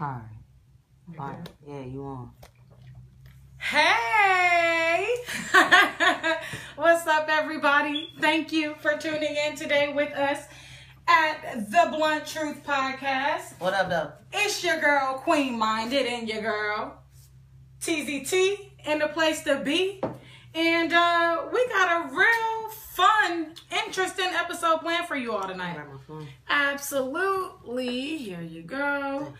Alright. Alright. Yeah, you on. Hey! What's up, everybody? Thank you for tuning in today with us at the Blunt Truth Podcast. What up, though? It's your girl, Queen Minded, and your girl, TZT, in the place to be. And uh, we got a real fun, interesting episode planned for you all tonight. Grab my phone. Absolutely. Here you go.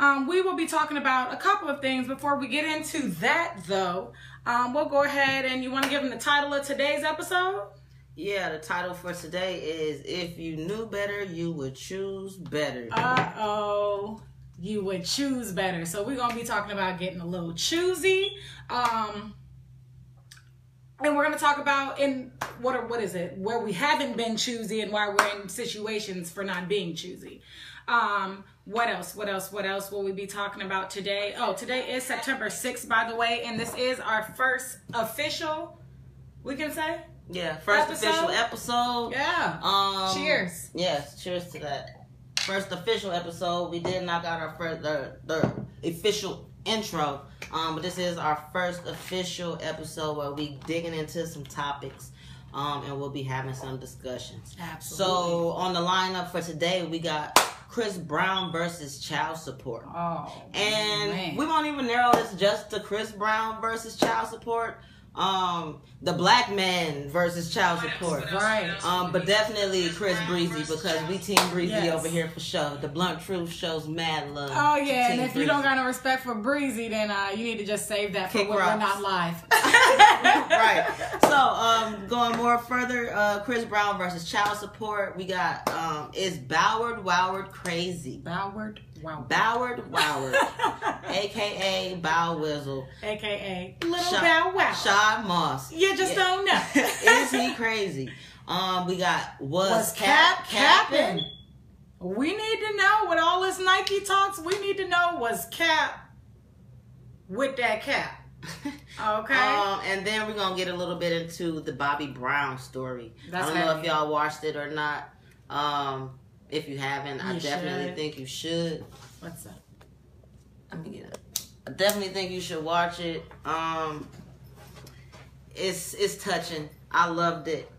Um, we will be talking about a couple of things. Before we get into that, though, um, we'll go ahead and you want to give them the title of today's episode? Yeah, the title for today is If You Knew Better, You Would Choose Better. Uh oh. You would choose better. So we're gonna be talking about getting a little choosy. Um and we're gonna talk about in what are what is it? Where we haven't been choosy and why we're in situations for not being choosy. Um, what else? What else? What else will we be talking about today? Oh, today is September 6th, by the way, and this is our first official, we can say? yeah, first Episode? official episode. Yeah. Um, Cheers. Yes, cheers to that. First official episode. We did knock out our first the, the official intro. Um, but this is our first official episode where we digging into some topics. Um, and we'll be having some discussions. Absolutely. So on the lineup for today, we got Chris Brown versus child support. Oh. And man. we won't even narrow this just to Chris Brown versus child support. Um, the black man versus child support. Right. Um, but definitely Chris Breezy because we team Breezy Yes. over here for sure. The blunt truth shows mad love. Oh yeah, and Team if you don't got no respect for Breezy, then uh, you need to just save that for when we're not live. right. So, um, going more further, uh, Chris Brown versus child support. We got um, is Boward Woward crazy? Boward, wow. Boward Woward, aka Bow Wizzle, AKA Little Sha- Bow Wow. Shad Moss. you just don't know. is he crazy? Um, we got was, Was Kaep Cap capping? capping? We need to know with all this Nike talks. We need to know was Kaep with that cap. Okay. Um, and then we're gonna get a little bit into the Bobby Brown story. That's I don't know if y'all watched it or not. Um, if you haven't, I definitely should. think you should. What's up? Let me get it. I definitely think you should watch it. Um, it's it's touching. I loved it.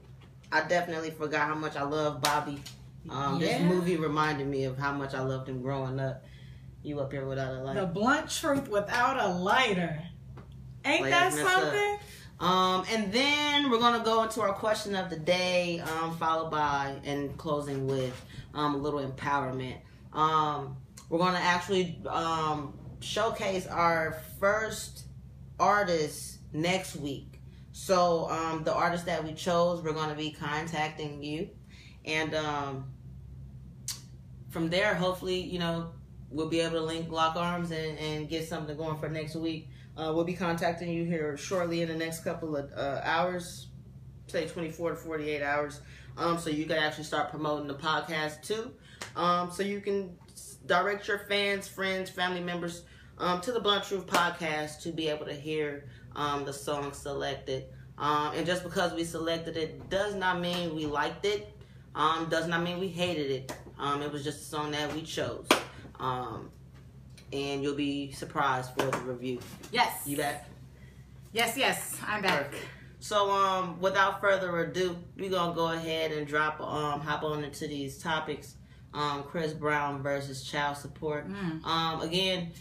I definitely forgot how much I love Bobby. Um, Yeah. This movie reminded me of how much I loved him growing up. You up here without a light. The blunt truth without a lighter. Ain't that something? up. Um, and then we're gonna go into our question of the day, um, followed by and closing with um, a little empowerment. Um, we're gonna actually um, showcase our first artist next week. So um, the artist that we chose, we're gonna be contacting you, and from there, hopefully, you know, we'll be able to link lock arms and, and get something going for next week. Uh, we'll be contacting you here shortly in the next couple of uh, hours, say 24 to 48 hours, um, so you can actually start promoting the podcast too. Um, so you can direct your fans, friends, family members um, to the Blunt Truth podcast to be able to hear um, the song selected. Um, and just because we selected it does not mean we liked it, um, does not mean we hated it. Um, it was just a song that we chose. Um, and you'll be surprised for the review. Yes. You back? Yes, yes. I'm back. Perfect. So um without further ado, we're gonna go ahead and drop um hop on into these topics. Um Chris Brown versus child support. Mm. Um again,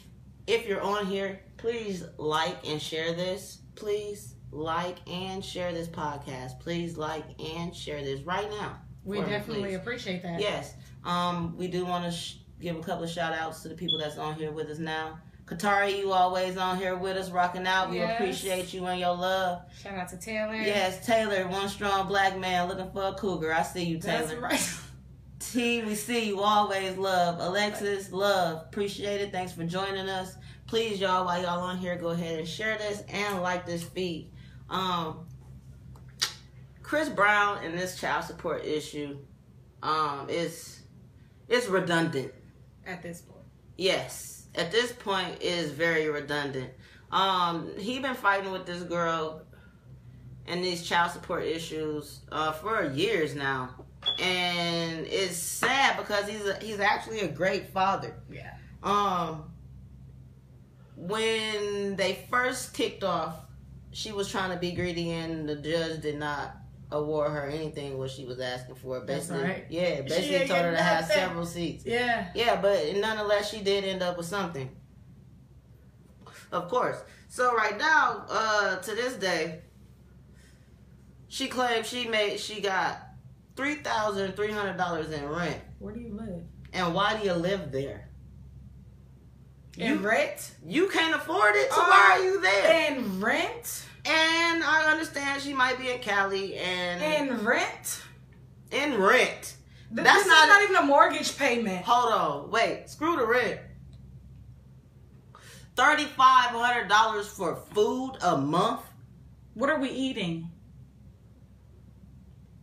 if you're on here, please like and share this. Please like and share this podcast. Please like and share this right now. We for me, definitely appreciate that. Yes. Um, we do want to sh- give a couple of shout outs to the people that's on here with us now. Katari, you always on here with us, rocking out. We Yes. appreciate you and your love. Shout out to Taylor. Yes, Taylor, one strong black man looking for a cougar. I see you, Taylor. That's right. T, we see you always. Love. Alexis, love. Appreciate it. Thanks for joining us. Please, y'all, while y'all on here, go ahead and share this and like this feed. Um, Chris Brown and this child support issue, um, is it's redundant. At this point. Yes, at this point, is very redundant. Um, he been fighting with this girl and these child support issues uh, for years now, and it's sad because he's a, he's actually a great father. Yeah. Um, when they first kicked off, she was trying to be greedy, and the judge did not award her anything what she was asking for. Basically, right. yeah, basically told her to getting have several seats. Yeah. Yeah, but nonetheless, she did end up with something. Of course. So right now, uh, to this day, she claims she made she got three thousand three hundred dollars in rent. Where do you live? And why do you live there? In You- rent? You can't afford it, so Uh, why are you there? In rent? And I understand she might be in Cali and In rent? in rent. Th- That's not- not even a mortgage payment. Hold on, wait. Screw the rent. Thirty five hundred dollars for food a month. What are we eating?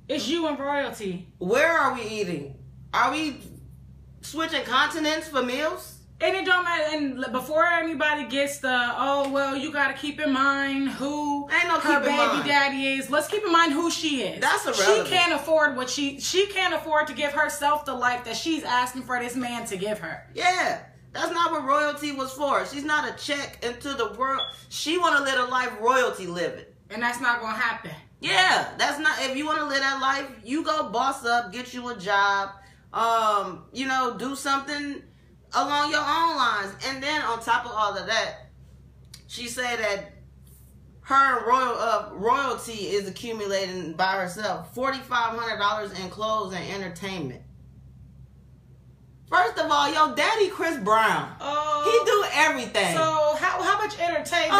It's you and royalty. Where are we eating? Are we switching continents for meals? And it don't matter. And before anybody gets the, oh well, you got to keep in mind who Ain't no her baby mind. daddy is. Let's keep in mind who she is. That's She can't afford what she she can't afford to give herself the life that she's asking for this man to give her. Yeah, that's not what royalty was for. She's not a check into the world. She want to live a life royalty living. And that's not gonna happen. Yeah, that's not. If you want to live that life, you go boss up, get you a job, um, you know, do something along your own lines, and then on top of all of that, she said that her royal uh, royalty is accumulating by herself forty five hundred dollars in clothes and entertainment. First of all, yo, daddy Chris Brown, Oh, he do everything. So how how much entertainment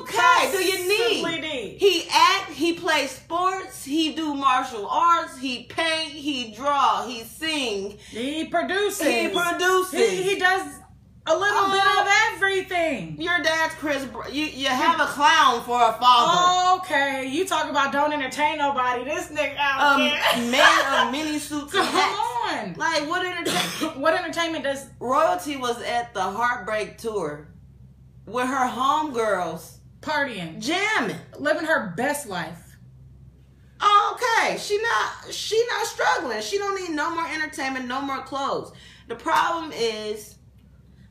Okay, do do you you need? need? He act, he play sports, he do martial arts, he paint, he draw, he sing, He produces. he produces. He, he does a little Oh. bit of everything. Your dad's Chris. You you have a clown for a father. Okay, you talk about don't entertain nobody. This nigga out Um, here. man of many suits Come on. Like what entertainment? What entertainment does? Royalty was at the Heartbreak tour with her homegirls Partying, jamming. living her best life. Okay, she not she not struggling. She don't need no more entertainment, no more clothes. The problem is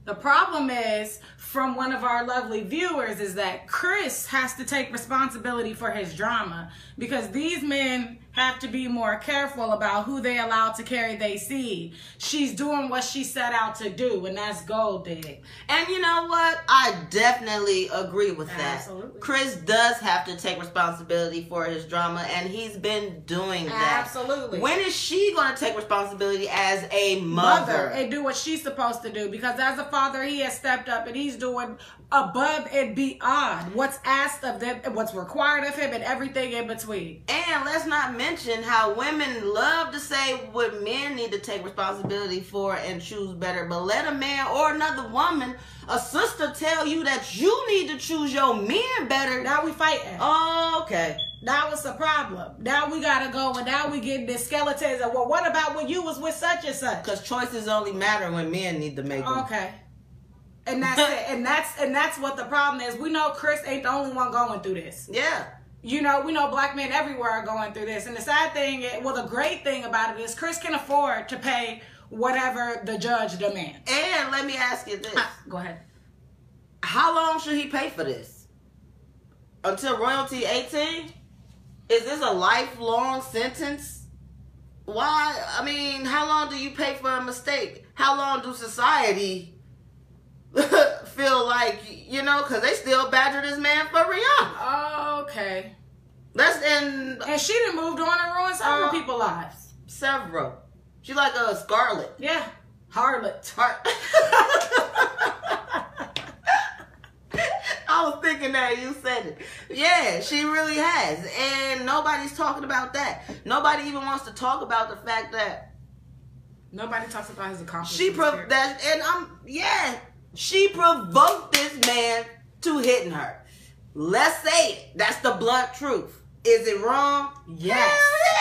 The problem is, from one of our lovely viewers, is that Chris has to take responsibility for his drama because these men have to be more careful about who they allow to carry their seed. She's doing what she set out to do, and that's gold dig. And you know what? I definitely agree with that. Absolutely. Chris does have to take responsibility for his drama, and he's been doing that. Absolutely. When is she going to take responsibility as a mother? and do what she's supposed to do because as a father he has stepped up and he's doing above and beyond what's asked of them what's required of him and everything in between And let's not mention how women love to say what men need to take responsibility for and choose better. But let a man or another woman, a sister, tell you that you need to choose your men better. now we fighting okay. Now it's a problem now we gotta go and now we getting the skeletons of well what about when you was with such and such Because choices only matter when men need to make them. okay and that's it and that's and that's what the problem is we know chris ain't the only one going through this Yeah. you know, we know black men everywhere are going through this. And the sad thing, is- well, the great thing about it is Chris can afford to pay whatever the judge demands. And let me ask you this. Ah, go ahead. How long should he pay for this? Until royalty 18? Is this a lifelong sentence? Why? I mean, how long do you pay for a mistake? How long do society feel like, you know, because they still badger this man for Rihanna? Okay. That's in And she done moved on and ruined several Uh, people's lives. several. She like a Scarlet. Yeah. Harlot. I was thinking that you said it. Yeah, she really has. And nobody's talking about that. Nobody even wants to talk about the fact that Nobody talks about his accomplishments. she prov- that and I'm yeah, she provoked this man to hitting her. Let's say it. That's the blunt truth. Is it wrong? Yes.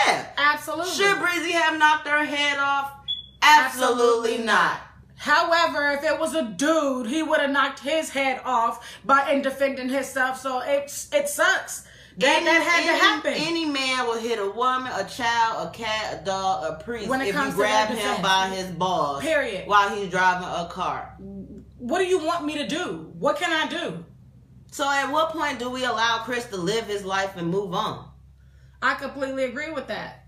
Hell yeah. Absolutely. Should Breezy have knocked her head off? Absolutely, Absolutely not. However, if it was a dude, he would have knocked his head off by in defending himself. So it it sucks. That, Any- that had any- to happen. Any man will hit a woman, a child, a cat, a dog, a priest When it if comes you to grab him by his balls. Period. While he's driving a car. What do you want me to do? What can I do? So at what point do we allow Chris to live his life and move on? I completely agree with that.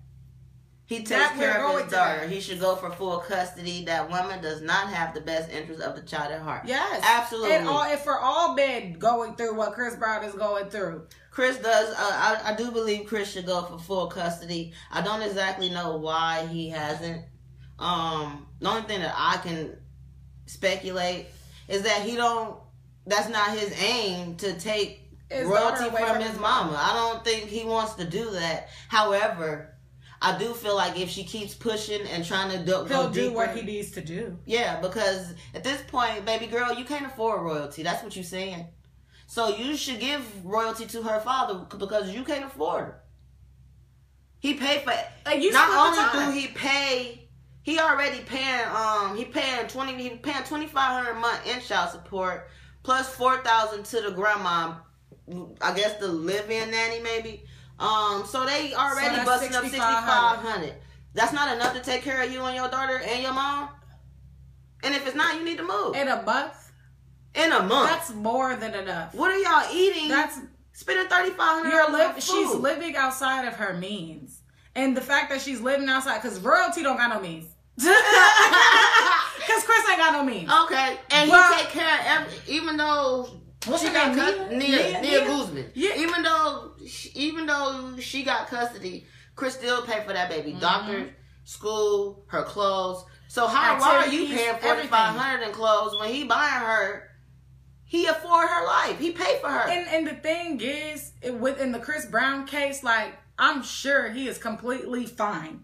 He takes That care of his daughter. that. He should go for full custody. That woman does not have the best interest of the child at heart. Yes, Absolutely. And, all, and for all men going through what Chris Brown is going through, Chris does. Uh, I, I do believe Chris should go for full custody. I don't exactly know why he hasn't. Um, the only thing that I can speculate is that he don't. That's not his aim to take His royalty from from his mama. mama. I don't think he wants to do that. However, I do feel like if she keeps pushing and trying to do, he'll do deeper, what he needs to do. yeah, because at this point, baby girl, you can't afford royalty. That's what you're saying. So you should give royalty to her father because you can't afford her. He paid for Like you Not only do he pay, he already paying. Um, he paying twenty. He paying twenty five hundred a month in child support plus four thousand to the grandma. I guess the live-in nanny maybe. Um, so they already that's busting up 6,500. That's not enough to take care of you and your daughter and your mom. And if it's not, you need to move in a month. in a month. That's more than enough. what are y'all eating? That's spending thirty five hundred. you're live. She's living outside of her means, and the fact that she's living outside because royalty don't got no means. Because Chris ain't got no means. Okay, and he take care of every, even though What's she got Nia? Nia, Nia? Nia? Guzman. Yeah. Even though, she, even though she got custody, Chris still paid for that baby Mm-hmm. doctor, school, her clothes. So how why are you paying forty five hundred in clothes when he buying her? He afford her life. He paid for her. And and the thing is, it, within the Chris Brown case, like I'm sure he is completely fine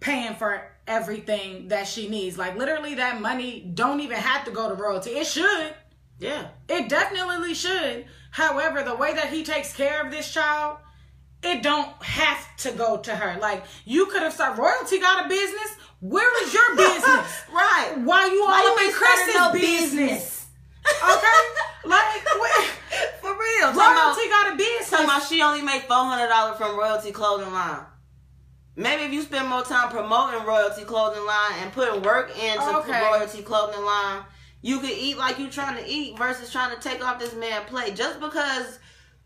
paying for everything that she needs. Like literally, that money don't even have to go to royalty. It should. yeah, It definitely should. However, the way that he takes care of this child, it don't have to go to her. Like you could have started royalty got a business. Where is your business? right. Why you all up in Chris's no business? Okay, like where, For real. Talking about- royalty got a business. Talking about she only make four hundred dollars from royalty clothing line. Maybe if you spend more time promoting royalty clothing line and putting work into Okay. royalty clothing line, you could eat like you trying to eat versus trying to take off this man plate. Just because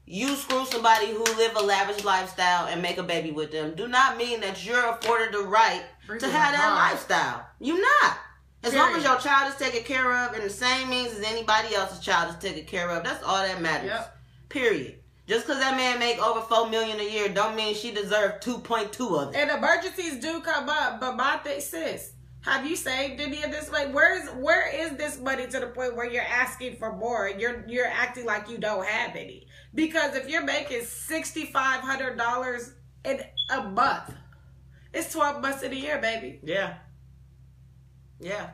you screw somebody who live a lavish lifestyle and make a baby with them, do not mean that you're afforded the right Breathe to have that heart. lifestyle. You not. As long as your child is taken care of in the same means as anybody else's child is taken care of, that's all that matters. Yep. Period. Just because that man make over four million a year, don't mean she deserve two point two of it. And emergencies do come up, but my thing, sis, have you saved any of this money? Where is where is this money to the point where you're asking for more? and You're you're acting like you don't have any. Because if you're making sixty five hundred dollars in a month, it's twelve months in a year, baby. Yeah. Yeah.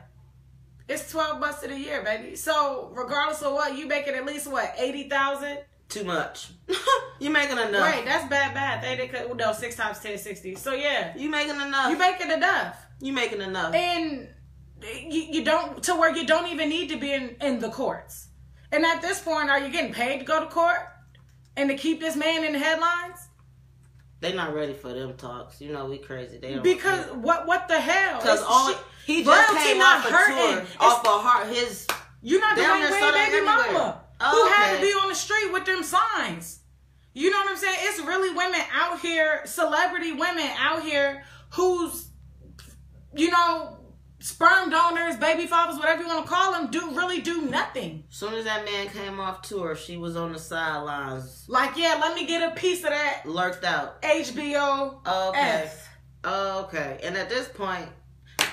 It's twelve months in a year, baby. So regardless of what, you making at least what eighty thousand. Too much. you making enough. Wait, that's bad. Ain't it? 'Cause- No, six times ten, sixty. So yeah, You making enough. you making enough. you making enough. and you, you don't to where you don't even need to be in, in the courts. And at this point, are you getting paid to go to court and to keep this man in the headlines? They not ready for them talks. You know we crazy. They don't Because what what the hell? because all he just came not off a hurting. tour It's- off of heart his You're not the Damn Wayne near Wade sold out baby everywhere. mama Oh, who had to be on the street with them signs. You know what I'm saying? It's really women out here, celebrity women out here who's, you know, sperm donors, baby fathers, whatever you want to call them, do really do nothing. soon as that man came off tour, she was on the sidelines, Like, yeah, let me get a piece of that lurked out. HBO Okay. F. Okay. And at this point,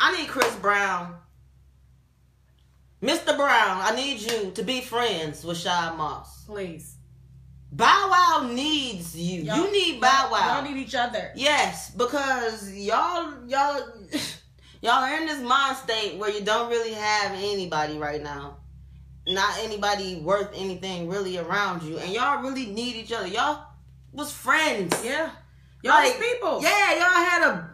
I need Chris Brown. Mr. Brown, I need you to be friends with Shad Moss. Please. Bow Wow needs you. Y'all- you need Bow Wow. Y'all need each other. yes, because y'all y'all y'all are in this mind state where you don't really have anybody right now. Not anybody worth anything really around you. And y'all really need each other. Y'all was friends. Yeah. Y'all Like, was people. Yeah, y'all had a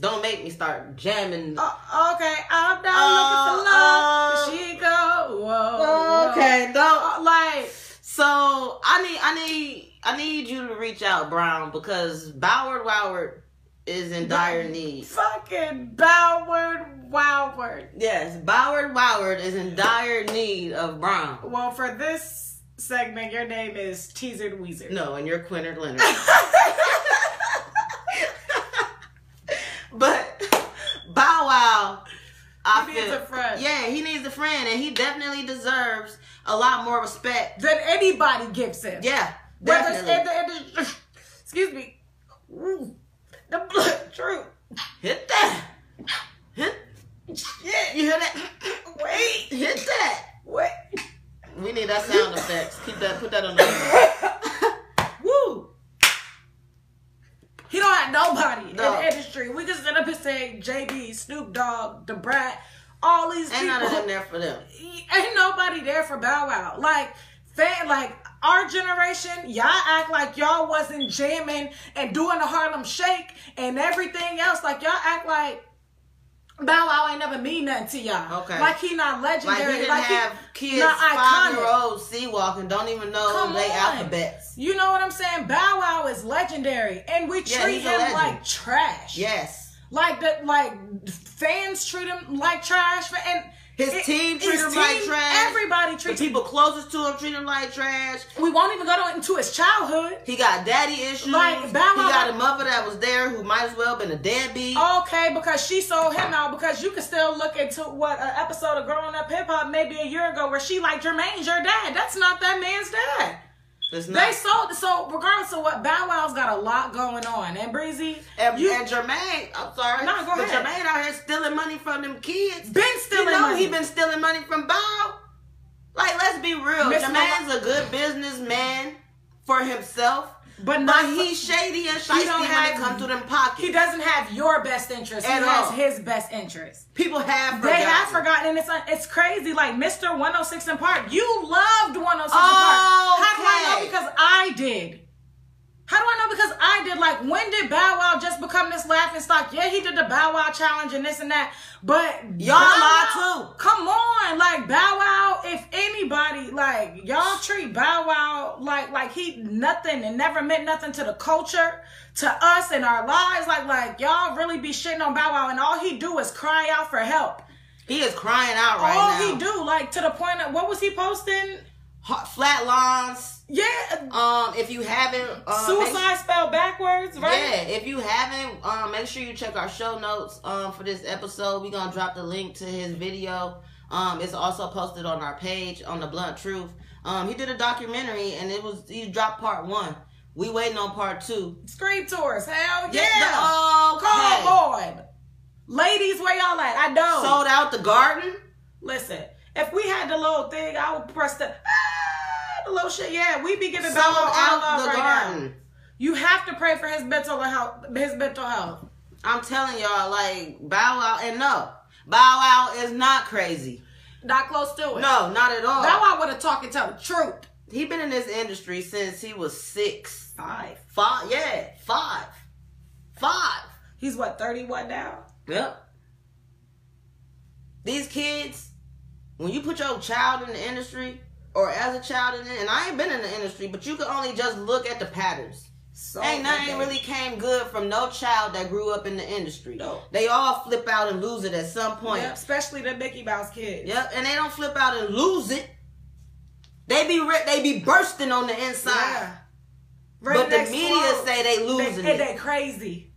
don't make me start jamming Uh, okay, I'm not Uh, looking for love. uh, she go. Whoa, whoa. Okay, don't Uh, like, So I need I need I need you to reach out, Brown, because Boward Woward is in dire need. Fucking Boward Woward. Yes, Boward Woward is in dire need of Brown. Well, for this segment, your name is Teaser Weezer. No, and you're Quinard Leonard. but Bow Wow, I He feel, needs a friend. Yeah, he needs a friend, and he definitely deserves a lot more respect. Than anybody gives him. Yeah, Whether it's definitely. in the, in the- excuse me. Ooh, the blood, true. Hit that. Hit. Shit. You hear that? Wait. Hit that. Wait. We need that sound effects. Keep that. Put that on the. He don't have nobody in the industry. We just sit up and say JD, Snoop Dogg, Da Brat, all these Ain't people. none of them there for them. Ain't nobody there for Bow Wow. Like, fan, like our generation, y'all act like y'all wasn't jamming and doing the Harlem Shake and everything else. Like y'all act like Bow Wow ain't never mean nothing to y'all. Okay. Like he not legendary. Like he didn't Like he have kids not five iconic. year olds sea walking, don't even know Come they on. alphabets. You know what I'm saying? Bow Wow is legendary, and we Yeah, treat him like trash. Yes. like that. Like fans treat him like trash, and His it- team treat his him like trash. Everybody The treats him. people closest to him treat him like trash. We won't even go to, into his childhood. He got daddy issues. Like, Bow he got a mother that was there who might as well been a deadbeat. Okay, because she sold him out. Because you can still look into what an episode of Growing Up Hip Hop maybe a year ago where she like Jermaine's your dad. That's not that man's dad. It's They sold so regardless of what Bow Wow's got a lot going on. And Breezy, And, you and Jermaine, I'm sorry. No, go but ahead. Jermaine out here stealing money from them kids. been stealing you know money. he been stealing money from Bow. Like, let's be real. Miss Jermaine's a good businessman for himself. But But he's shady and shady when have- it comes to them pockets. He doesn't have your best interest. He At has all. his best interest. People have They have forgotten, and it's it's crazy. Like Mr. 106 & Park, you loved 106 & Park. How do I know? Okay. Because I did. How do I know? Because I did. Like, when did Bow Wow just become this laughing stock? Yeah, he did the Bow Wow challenge and this and that, but Y'all lie too. Come on, like Bow Wow. If anybody, like y'all treat Bow Wow like like he nothing and never meant nothing to the culture, to us and our lives. Like like y'all really be shitting on Bow Wow, and all he do is cry out for help. He is crying out right all now. All he do, like to the point of what was he posting? Flat lawns. Yeah, Um, if you haven't, um, suicide spelled backwards, right? yeah, if you haven't, um, make sure you check our show notes um for this episode. We're gonna drop the link to his video. Um, it's also posted on our page on the Blunt Truth. Um, he did a documentary and it was he dropped part one. We waiting on part two. Scream tours, hell yeah! Yeah, Come okay. on, ladies, where y'all at? I know. Sold out the garden. Listen, if we had the little thing, I would press the ah, the little shit. Yeah, we be giving Wow all out love the right now. garden. You have to pray for his mental health. His mental health. I'm telling y'all, like Bow Wow, and no, Bow Wow is not crazy. Not close to it. No, not at all. Bow Wow would have talked and tell the truth. He been in this industry since he was six. Five. Five, yeah, five, five. He's what thirty one now. Yep. These kids, when you put your child in the industry, or as a child in it, and I ain't been in the industry, but you can only just look at the patterns. So ain't nothing really came good from no child that grew up in the industry. No. They all flip out and lose it at some point. Yep, especially the Mickey Mouse kids. Yep, and they don't flip out and lose it. They be re- they be bursting on the inside. Yeah. Ready But the media say they They, losing they, it. they crazy.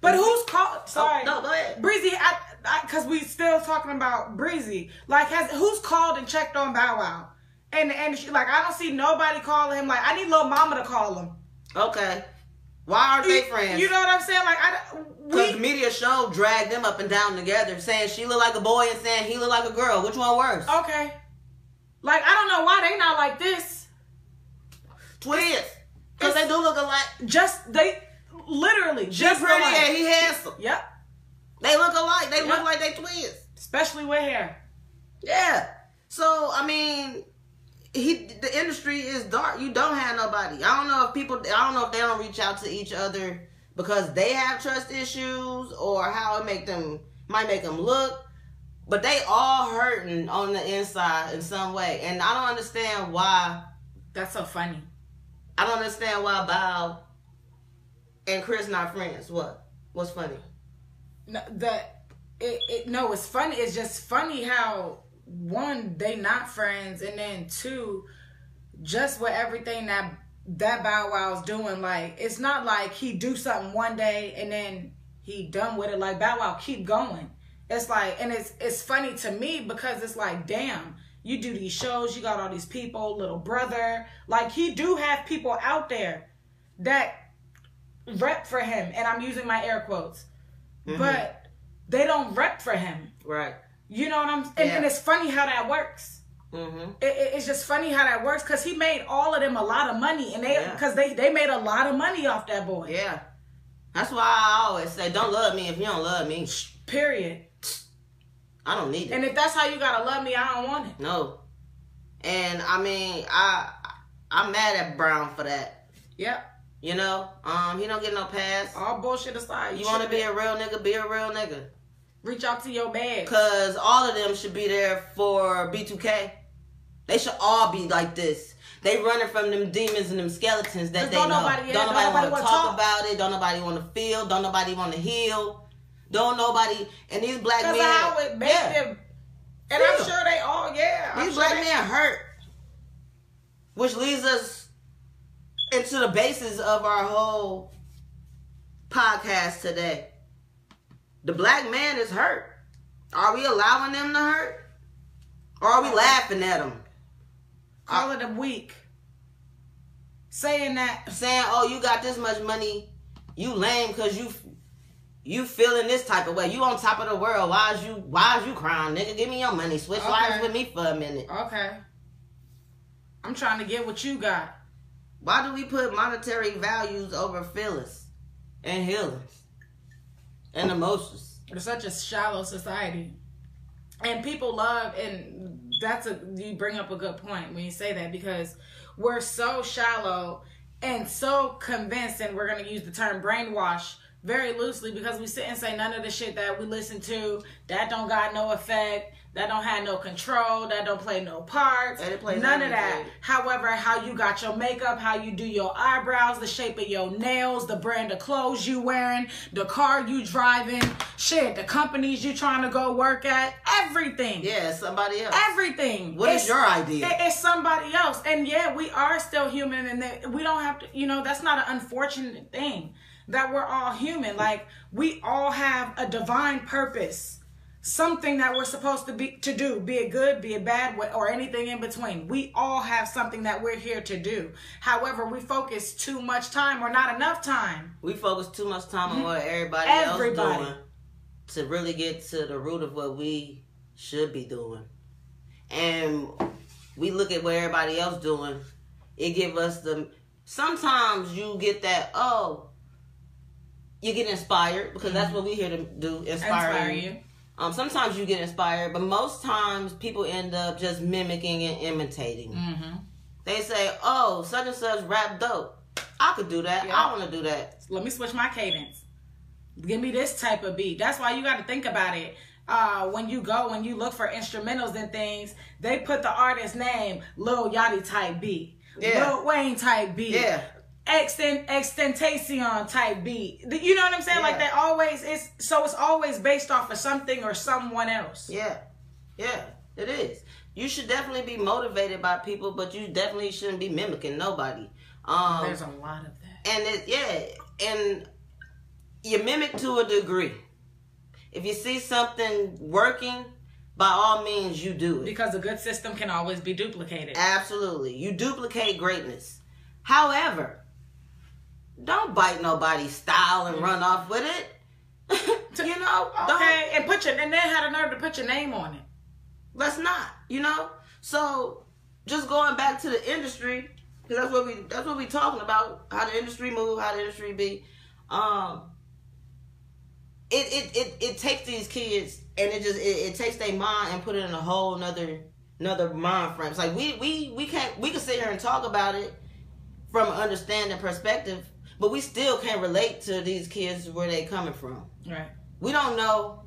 But who's called? Sorry, Oh, no, go ahead. Breezy. I, because we still talking about Breezy. Like, has who's called and checked on Bow Wow? And and she like, I don't see nobody calling him. Like, I need little mama to call him. Okay. Why aren't they friends? You know what I'm saying? Like, I Because media show dragged them up and down together, saying she look like a boy and saying he look like a girl. Which one worse? okay. Like, I don't know why they not like this. Twins. Because they do look alike. Just they literally just pretty alike. and he handsome. Yep. They look alike. They Yeah. look like they twins. Especially with hair. Yeah. So I mean, he the industry is dark. You don't have nobody. I don't know if people. I don't know if they don't reach out to each other because they have trust issues or how it make them might make them look. But they all hurting on the inside in some way, and I don't understand why. That's so funny. I don't understand why Bow and Chris not friends. What? What's funny? The it, it no, it's funny. It's just funny how one they not friends, and then two, just with everything that that Bow Wow's doing, like it's not like he do something one day and then he done with it. Like Bow Wow keep going. It's like, and it's it's funny to me because it's like, damn, you do these shows, you got all these people, little brother, like he do have people out there that rep for him, and I'm using my air quotes, Mhm. but they don't rep for him. Right. You know what I'm? And, and it's funny how that works. Mm-hmm. It, it- it's just funny how that works because he made all of them a lot of money, and they Yeah. because they they made a lot of money off that boy. Yeah. That's why I always say, don't love me if you don't love me. Period. I don't need it. And if that's how you gotta love me, I don't want it. no. And I mean, I I'm mad at Brown for that. Yep. You know, um, he don't get no pass. All bullshit aside, You want to be a real nigga? Be a real nigga. reach out to your bag. Cause all of them should be there for B2K. They should all be like this. They running from them demons and them skeletons that they don't know. nobody- yeah, don't don't nobody nobody want to talk talk. about it. Don't nobody want to feel. Don't nobody want to heal. Don't nobody. And these black men. how it made yeah, them. And I'm sure they all, yeah. I'm these sure black they- men hurt. Which leads us into the basis of our whole podcast today. The black man is hurt. Are we allowing them to hurt? Or are we laughing at them? call it a week. Saying that Saying, oh, you got this much money, you lame because you you feeling this type of way. You on top of the world. Why is you why is you crying, nigga? Give me your money. Switch Okay. lives with me for a minute. okay. I'm trying to get what you got. Why do we put monetary values over feelings and healings and emotions? We're such a shallow society. And people love and that's a you bring up a good point when you say that because we're so shallow and so convinced and we're gonna use the term brainwash very loosely because we sit and say none of the shit that we listen to that don't got no effect, that don't have no control, that don't play no parts. That it plays none of that. However, how you got your makeup, how you do your eyebrows, the shape of your nails, the brand of clothes you wearing, the car you driving, shit, the companies you trying to go work at, everything. Yeah, somebody else. Everything. What is your idea? it- it's somebody else. And yeah, we are still human and that we don't have to, you know, that's not an unfortunate thing. That we're all human. Like we all have a divine purpose. Something that we're supposed to be to do, be it good, be it bad, or anything in between. We all have something that we're here to do. However, we focus too much time or not enough time. we focus too much time on what everybody, Everybody. else doing to really get to the root of what we should be doing. And we look at what everybody else doing. It give us the sometimes you get that oh you get inspired because that's mm-hmm. what we here to do inspire, Inspire you. Um, sometimes you get inspired, but most times people end up just mimicking and imitating. Mm-hmm. They say, "Oh, such and such rap dope. I could do that. Yeah. I want to do that." let me switch my cadence. Give me this type of beat. That's why you got to think about it. Uh, when you go, when you look for instrumentals and things, they put the artist name Lil Yachty type beat, Yeah. Lil Wayne type beat, Yeah. Extent XXXTentacion type beat. You know what I'm saying? Like they always it's so it's always based off of something or someone else. Yeah, yeah, it is. You should definitely be motivated by people, but you definitely shouldn't be mimicking nobody. Um, There's a lot of that. and it, yeah, and you mimic to a degree. If you see something working, by all means, you do it. Because a good system can always be duplicated. Absolutely, you duplicate greatness. However, don't bite nobody's style and run off with it. you know, Okay, and put your and then had a nerve to put your name on it. Let's not, you know. So just going back to the industry, because that's what we that's what we talking about. How the industry move, how the industry be. Um, it it it, it takes these kids and it just it, it takes their mind and put it in a whole another another mind frame. It's like we we we can't we can sit here and talk about it from an understanding perspective, but we still can't relate to these kids where they coming from Right. we don't know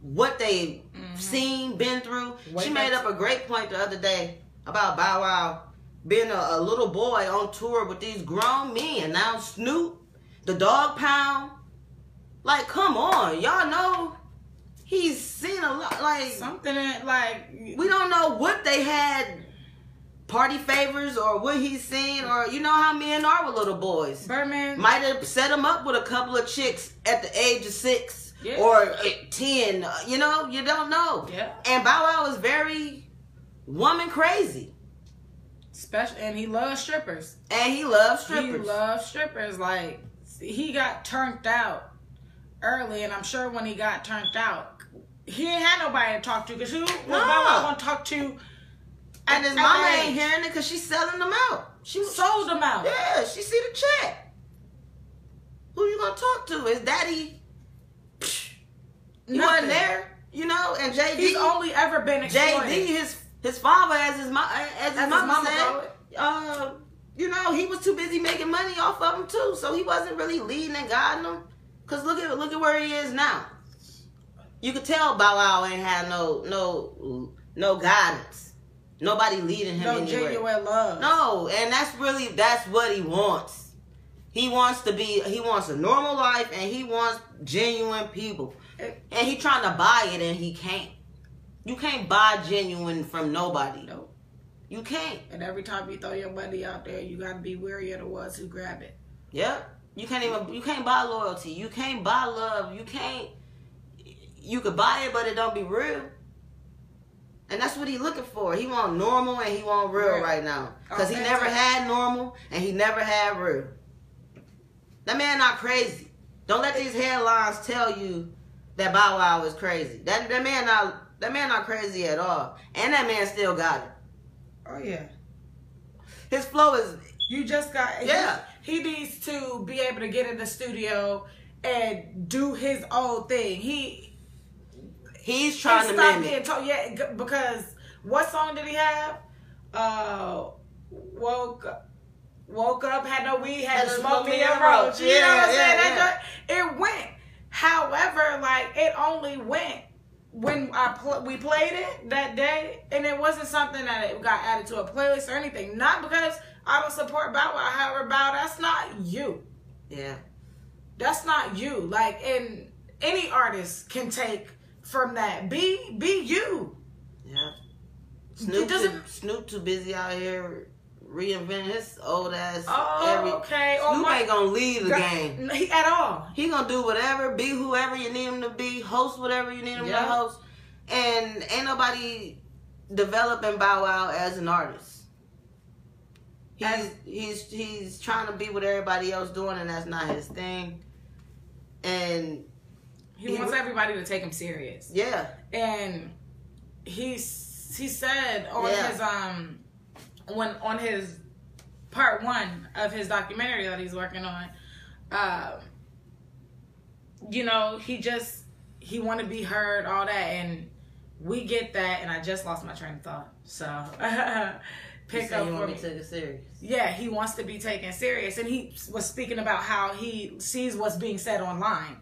what they have seen, been through. She made up- up a great point the other day about Bow Wow being a, a little boy on tour with these grown men. Now Snoop the dog pound. Like, come on, y'all know he's seen a lot. Like something that, like we don't know what they had party favors or what he's seen or you know how men are with little boys. Birdman might have set him up with a couple of chicks at the age of six Yeah. or uh, ten. You know, you don't know. Yeah. And Bow Wow is very woman crazy, special, and he loves strippers. and he loves strippers. He loves strippers. Like he got turned out early, and I'm sure when he got turned out, he ain't had nobody to talk to because who was No. Bow Wow gonna talk to? And his mama ain't hearing it because she's selling them out. She Sold them out. Yeah, she see the check. Who you gonna talk to? Is daddy? He Nothing. wasn't there, you know. And JD, He's only ever been exploited. JD, his his father, as his mom, as his As his mama, mama said, uh, you know, he was too busy making money off of him too, so he wasn't really leading and guiding them. Cause look at look at where he is now. You could tell Bow Wow ain't had no no no guidance. Nobody leading him anywhere. no anywhere. genuine love. No, and that's really that's what he wants. He wants to be he wants a normal life and he wants genuine people. Eh. And he trying to buy it and he can't. You can't buy genuine from nobody. Nope. You can't. And every time you throw your money out there, you gotta be wary of the ones who grab it. Yep. You can't even you can't buy loyalty. You can't buy love. You can't you could buy it but it don't be real. And that's what he looking for. He want normal and he want real Real. right now. Cause he never had normal and he never had real. That man not crazy. Don't let these headlines tell you that Bow Wow is crazy. That that man not that man not crazy at all. And that man still got it. Oh yeah. His flow is You just got Yeah. He, he needs to be able to get in the studio and do his own thing. He he's trying to stop mimic. being told. Yeah, because what song did he have? Uh, woke up. Woke up, had no weed, had, Had to smoke me a roach. You know Yeah, what I'm yeah, saying? Joint- it went. However, like it only went when I pl- we played it that day, and it wasn't something that it got added to a playlist or anything. Not because I don't support Bow Wow. However, Bow, that's not you. Yeah. That's not you. Like, and any artist can take from that. Be be you. Yeah. Snoop, doesn't- too, Snoop too busy out here reinventing his old ass. Oh, every, okay. Oh, Snoop my- ain't gonna leave the game. He, at all. He gonna do whatever, be whoever you need him to be, host whatever you need him Yeah. to host, and ain't nobody developing Bow Wow as an artist. He's As- he's he's trying to be what everybody else doing, and that's not his thing. And He He wants everybody to take him serious. yeah, And he's he said on Yeah. his um when on his part one of his documentary that he's working on, um, you know, he just he want to be heard, all that, and we get that. And I just lost my train of thought, so pick up for want to take it serious. Yeah, he wants to be taken serious, and he was speaking about how he sees what's being said online,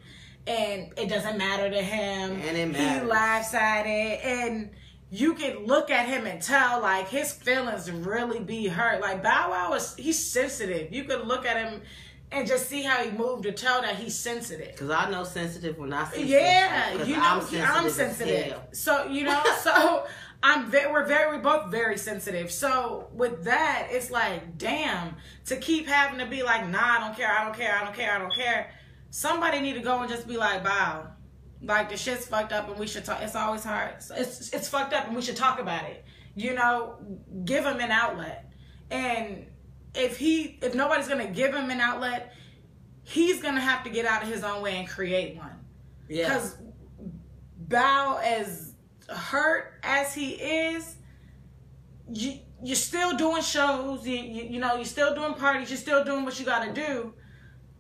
and it doesn't matter to him. And it He matters. laughs at it, and you can look at him and tell like his feelings really be hurt. Like Bow Wow is he's sensitive. You could look at him and just see how he moved to tell that he's sensitive. Cause I know sensitive when I see Yeah, sensitive, you know, I'm sensitive. I'm sensitive. So you know, so I'm very, we're very, we're both very sensitive. So with that, it's like, damn, to keep having to be like, nah, I don't care, I don't care, I don't care, I don't care. Somebody need to go and just be like, wow, like the shit's fucked up, and we should talk. It's always hard. It's it's fucked up, and we should talk about it. You know, give him an outlet, and if he if nobody's gonna give him an outlet, he's gonna have to get out of his own way and create one. Yeah. Because Bow, as hurt as he is, you you're still doing shows. You, you you know you're still doing parties. You're still doing what you got to do.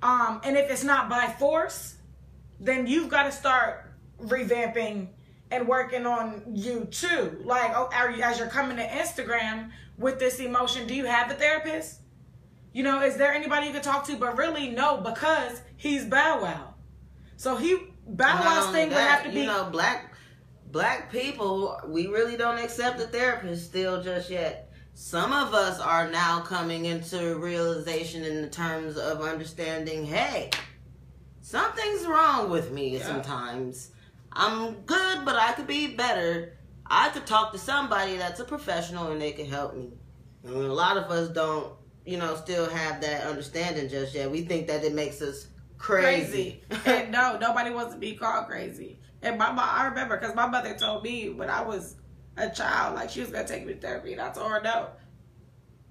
Um, and if it's not by force, then you've got to start revamping and working on you too. Like, oh, are you, as you're coming to Instagram with this emotion, do you have a therapist? You know, is there anybody you can talk to? But really, no, because he's Bow Wow. So he Bow Wow's thing would have to be You know, black black people, we really don't accept the therapist still just yet. Some of us are now coming into realization in the terms of understanding hey something's wrong with me Yeah. sometimes i'm good but i could be better i could talk to somebody that's a professional and they could help me and a lot of us don't you know still have that understanding just yet we think that it makes us crazy, crazy. and no, nobody wants to be called crazy. And my mom, I remember because my mother told me when I was a child, like she was gonna take me to therapy, and I told her no.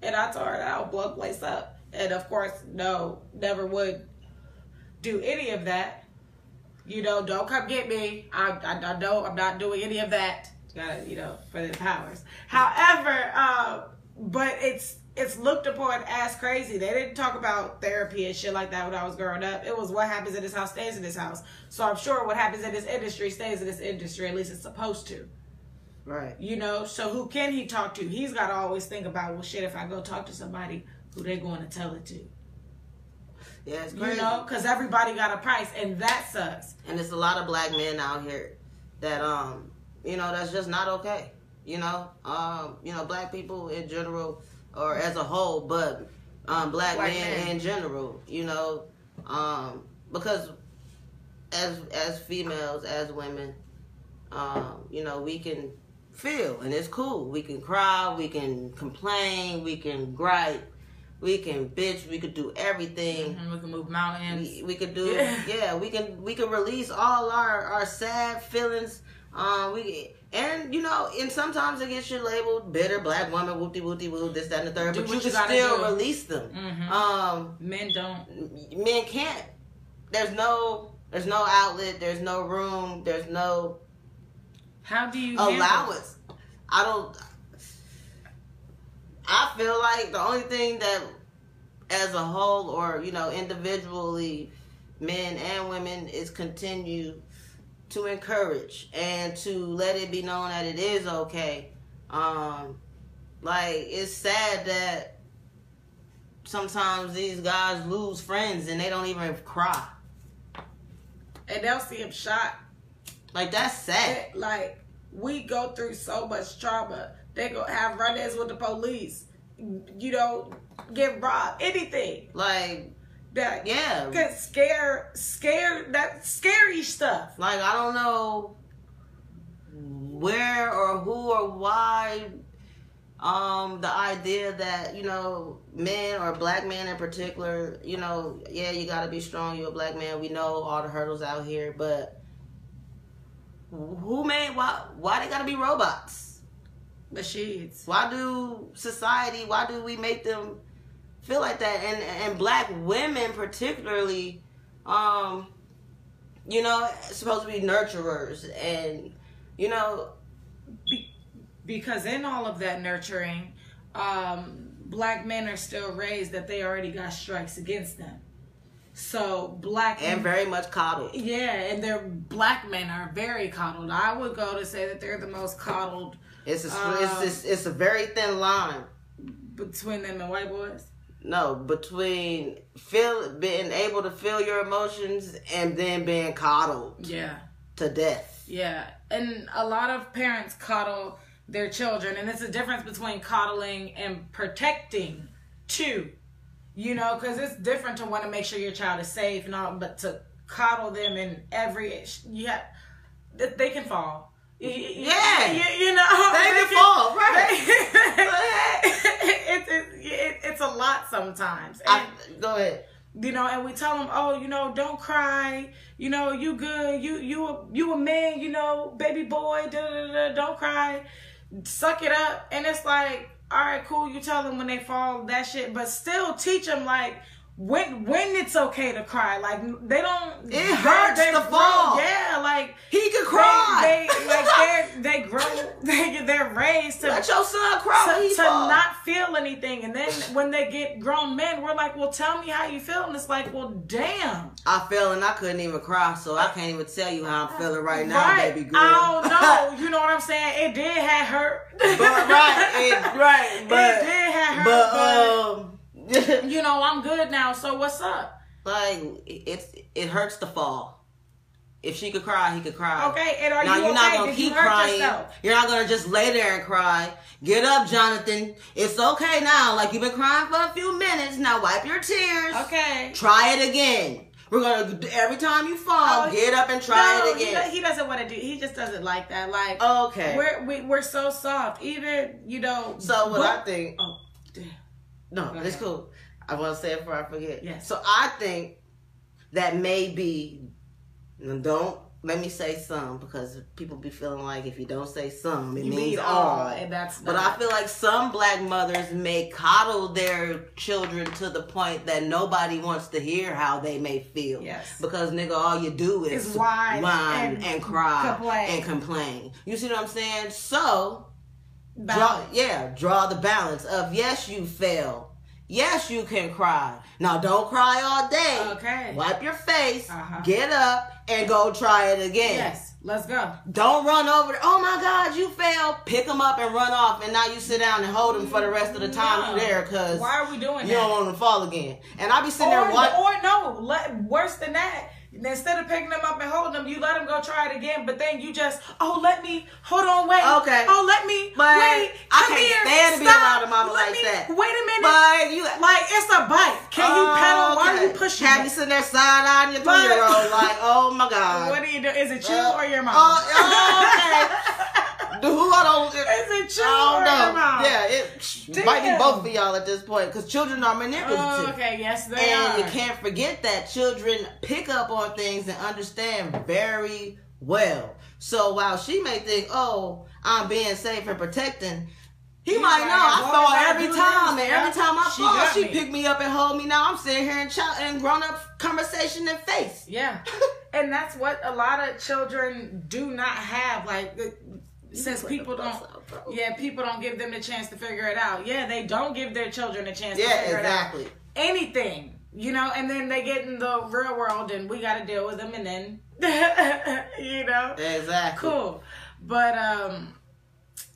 And I told her that I'll blow place up. And of course, no, never would do any of that. You know, don't come get me. I, I, I don't. I'm not doing any of that. Gotta, you know, for the powers. However, uh, but it's it's looked upon as crazy. They didn't talk about therapy and shit like that when I was growing up. It was what happens in this house stays in this house. So I'm sure what happens in this industry stays in this industry. At least it's supposed to. Right You know. So who can he talk to? He's got to always think about well, shit. If I go talk to somebody, who they going to tell it to? yeah it's You know, because everybody got a price, and that sucks. and there's a lot of black men out here that um you know that's just not okay you know um you know black people in general or as a whole but um black, Black men, men. in general you know um because as as females as women um you know we can feel and it's cool we can cry we can complain we can gripe we can bitch we could do everything Mhm, We can move mountains. we, we could do Yeah. yeah. we can we can release all our our sad feelings um we and you know and sometimes it gets you labeled bitter black woman whoopty whoopty whoop this that and the third Do but you can still do. release them Mhm. um Men don't. men can't there's no there's no outlet there's no room there's no How do you allowance i don't i feel like the only thing that as a whole or you know individually men and women is continue to encourage and to let it be known that it is okay. Um like it's sad that sometimes these guys lose friends and they don't even cry. And they'll see him shot. Like that's sad It- like we go through so much trauma. They go have run-ins with the police. You know, get robbed. Anything like that yeah could scare, scared. that scary stuff. Like I don't know where or who or why um the idea that you know men or black men in particular you know yeah you got to be strong you're a black man we know all the hurdles out here but who made why why they got to be robots Machines. why do society why do we make them feel like that and and black women particularly um you know supposed to be nurturers and you know because in all of that nurturing, um, black men are still raised that they already got strikes against them. So black and very much coddled yeah, and their black men are very coddled. I would go to say that they're the most coddled it's a Um, it's, it's it's a very thin line between them and white boys. no between feel being able to feel your emotions and then being coddled Yeah. to death Yeah, and a lot of parents coddle their children, and it's a difference between coddling and protecting too. You know, because it's different to want to make sure your child is safe and all, but to coddle them in every yeah, th- they can fall. Yeah. you, you know They can fall, right. it's, it's, it, it's a lot sometimes. I, And- go ahead you know, and we tell them, oh, you know, don't cry, you know, you good, you you a, you a man, you know, baby boy, da, da, da, don't cry, suck it up, and it's like, all right, cool, you tell them when they fall that shit, but still teach them like when when it's okay to cry, like they don't. It hurts they to grow- fall. Yeah, like he could cry they, they like they they grow they they're raised to let your son cry to, to not feel anything. And then when they get grown men, we're like, well, tell me how you feel. And it's like, well, damn. I fell and I couldn't even cry, so I can't even tell you how I'm feeling right now, right. baby girl. I don't know. You know what I'm saying? It did have hurt. but right, it, right, but it did have hurt. but But, um, you know, I'm good now. So what's up? like it's it hurts to fall. If she could cry, he could cry. Okay, and are now you you're okay? not gonna Did keep you crying. yourself? You're not gonna just lay there and cry. Get up, Jonathan. It's okay now. Like you've been crying for a few minutes. Now wipe your tears. Okay. Try it again. We're gonna every time you fall, Oh, get up and try no, it again. he doesn't want to do. He just doesn't like that. Like okay. we're we, we're so soft. Even you know. so what I think Oh. No, Go it's cool. I want to say it before I forget. Yes. So I think that maybe, don't let me say some because people be feeling like if you don't say some, it You means mean all. all, and that's but not- I feel like some black mothers may coddle their children to the point that nobody wants to hear how they may feel. Yes. Because nigga, all you do is Is whine whine and and, cry complain. and complain. You see what I'm saying? So draw yeah draw the balance of yes you fail yes you can cry now don't cry all day Okay. wipe your face Uh-huh. get up and go try it again Yes. Let's go. don't run over there. oh my god you failed pick them up and run off and now you sit down and hold them for the rest of the time No. there because Why are we doing that? you that? don't want them to fall again and I'll be sitting or, there watching or no, let, worse than that. Instead of picking them up and holding them, you let them go try it again. But then you just, oh, let me, hold on, wait. Okay. Oh, let me, But wait. I can't here, stand to be around a mama let like me- that. Wait a minute. but you like it's a bike. Can you pedal? Why are you pushing? have you sitting there side eyeing your three year old like oh my god What do you do? Is it you Uh, or your mom? oh, oh, The who I don't. Is it you I don't know. Yeah, it might be both of y'all at this point because children are manipulative. Oh, okay. Yes, they And are. And you can't forget that children pick up on things and understand very well. So while she may think, "Oh, I'm being safe and protecting," he He's might like, know I fall every time, and every time I she fall, she me. pick me up and hold me. Now I'm sitting here in child and grown up conversation and face. Yeah. and that's what a lot of children do not have. Like, since people don't, yeah, people don't give them the chance to figure it out. Yeah, they don't give their children a chance to Yeah, figure exactly. it out. Anything, you know, and then they get in the real world and we got to deal with them and then, you know, Exactly. cool. But, um,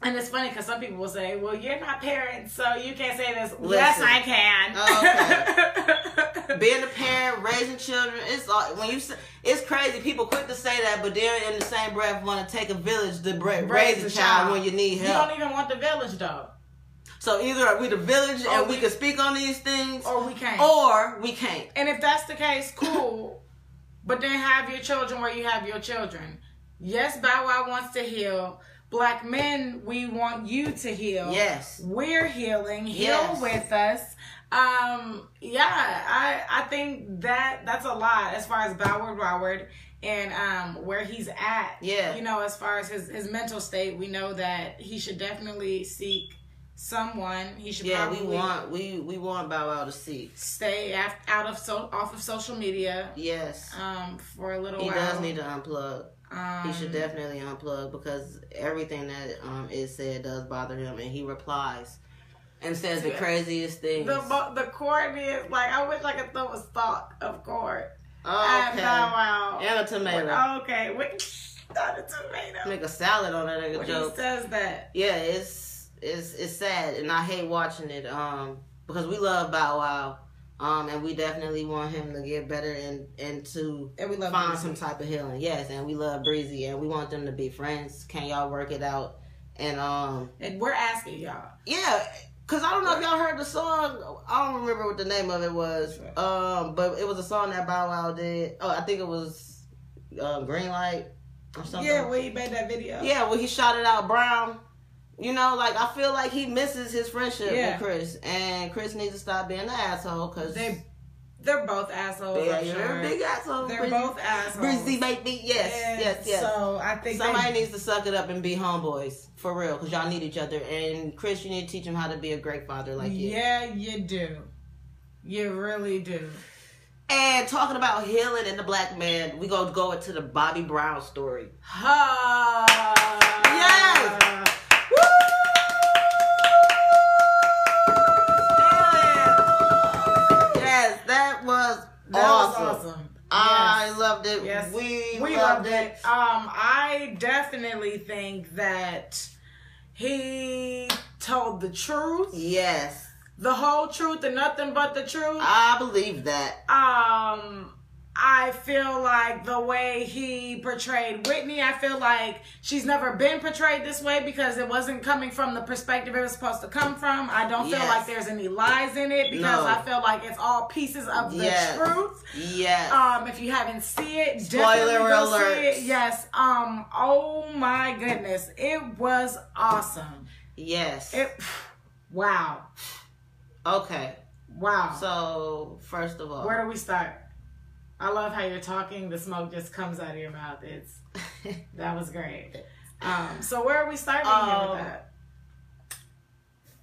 and it's funny because some people will say, well, you're not parents, so you can't say this. Yes, I can. Oh, okay. being a parent, raising children, it's all, when you say, it's crazy. People quick to say that, but they're in the same breath want to take a village to bra- raise, a child, when you need help. You don't even want the village, though. so either we the village Or and we, we- can speak on these things, Or we can't. or we can't. And if that's the case, cool. but then have your children where you have your children. Yes, Bow Wow wants to heal. Black men, we want you to heal. Yes. We're healing. Heal Yes. with us. Um, yeah, I I think that that's a lot as far as Boward Woward and um where he's at. Yeah. You know, as far as his, his mental state, we know that he should definitely seek someone. He should Yeah, probably we want we we want Bow Wow to see. stay af- out of so off of social media Yes, um for a little while. he while. does need to unplug. Um, He should definitely unplug because everything that um is said does bother him, and he replies and says the craziest things. the the court is like I wish I could throw a stalk of court Oh, Wow. and a tomato. Okay, wait, not a tomato. Make a salad on that nigga When joke. he says that, yeah, it's it's it's sad, and I hate watching it. Um, because we love Bow Wow, um, and we definitely want him to get better and and to and we love find Breezy. some type of healing. Yes, and we love Breezy, and we want them to be friends. Can y'all work it out? And um, and we're asking y'all. yeah. Cause I don't know if y'all heard the song. I don't remember what the name of it was. Um, but it was a song that Bow Wow did. Oh, I think it was uh, Green Light or something. Yeah, where he made that video. Yeah, where he shot it out brown. You know, like I feel like he misses his friendship Yeah. with Chris, and Chris needs to stop being an asshole because They they're both assholes. yeah, sure. a big asshole. They're Breezy. both assholes. Breezy make me yes, And yes, yes. So I think Somebody they, needs to suck it up and be homeboys for real, because y'all need each other. And Chris, you need to teach him how to be a great father like you. Yeah, you do. You really do. And talking about healing and the black man, we gonna go into the Bobby Brown story. Ha! That awesome. was awesome. I Yes. loved it. Yes. We, we loved it. Um, I definitely think that he told the truth, Yes, the whole truth, and nothing but the truth. I believe that. Um, I feel like the way he portrayed Whitney, I feel like she's never been portrayed this way because it wasn't coming from the perspective it was supposed to come from. I don't feel like there's any lies in it because No. I feel like it's all pieces of the Yes. truth. Yes. Um, if you haven't seen it, Spoiler alert. it. Yes. Um. Oh my goodness, it was awesome. yes. It. Wow. okay. Wow. So first of all, Where do we start? I love how you're talking. The smoke just comes out of your mouth. It's that was great. Um, so where are we starting here Um, with that?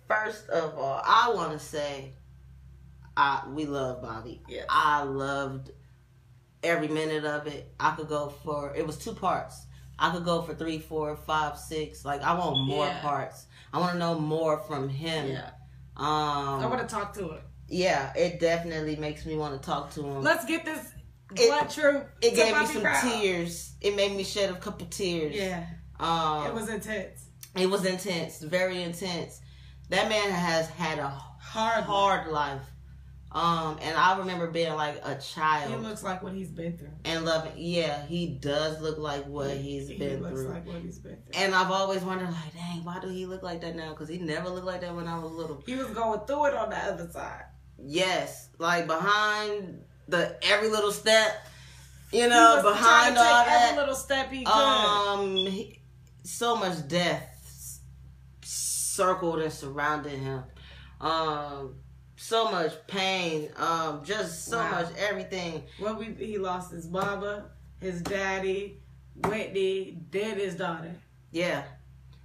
first of all, I want to say, I we love Bobby. Yes. I loved every minute of it. I could go for it was two parts. I could go for three, four, five, six. Like I want more Yeah. parts. I want to know more from him. Yeah, Um. I want to talk to him. yeah, it definitely makes me want to talk to him. Let's get this It- truth. it gave me some tears. It made me shed a couple tears. Yeah, Um, it was intense. it was intense, very intense. That man has had a Hard. hard life. Um, and I remember being like a child. He looks like what he's been through. and loving. Yeah, he does look like what he's he been looks through. like what he's been through. and I've always wondered, like, dang, why do he look like that now? Because he never looked like that when I was little. he was going through it on the other side. Yes, like behind the every little step, you know, behind all every that. little step he could. Um, he, so much death circled and surrounded him. Um, so much pain. Um, just so Wow. much everything. What we he lost his mama, his daddy, Whitney, did his daughter. Yeah,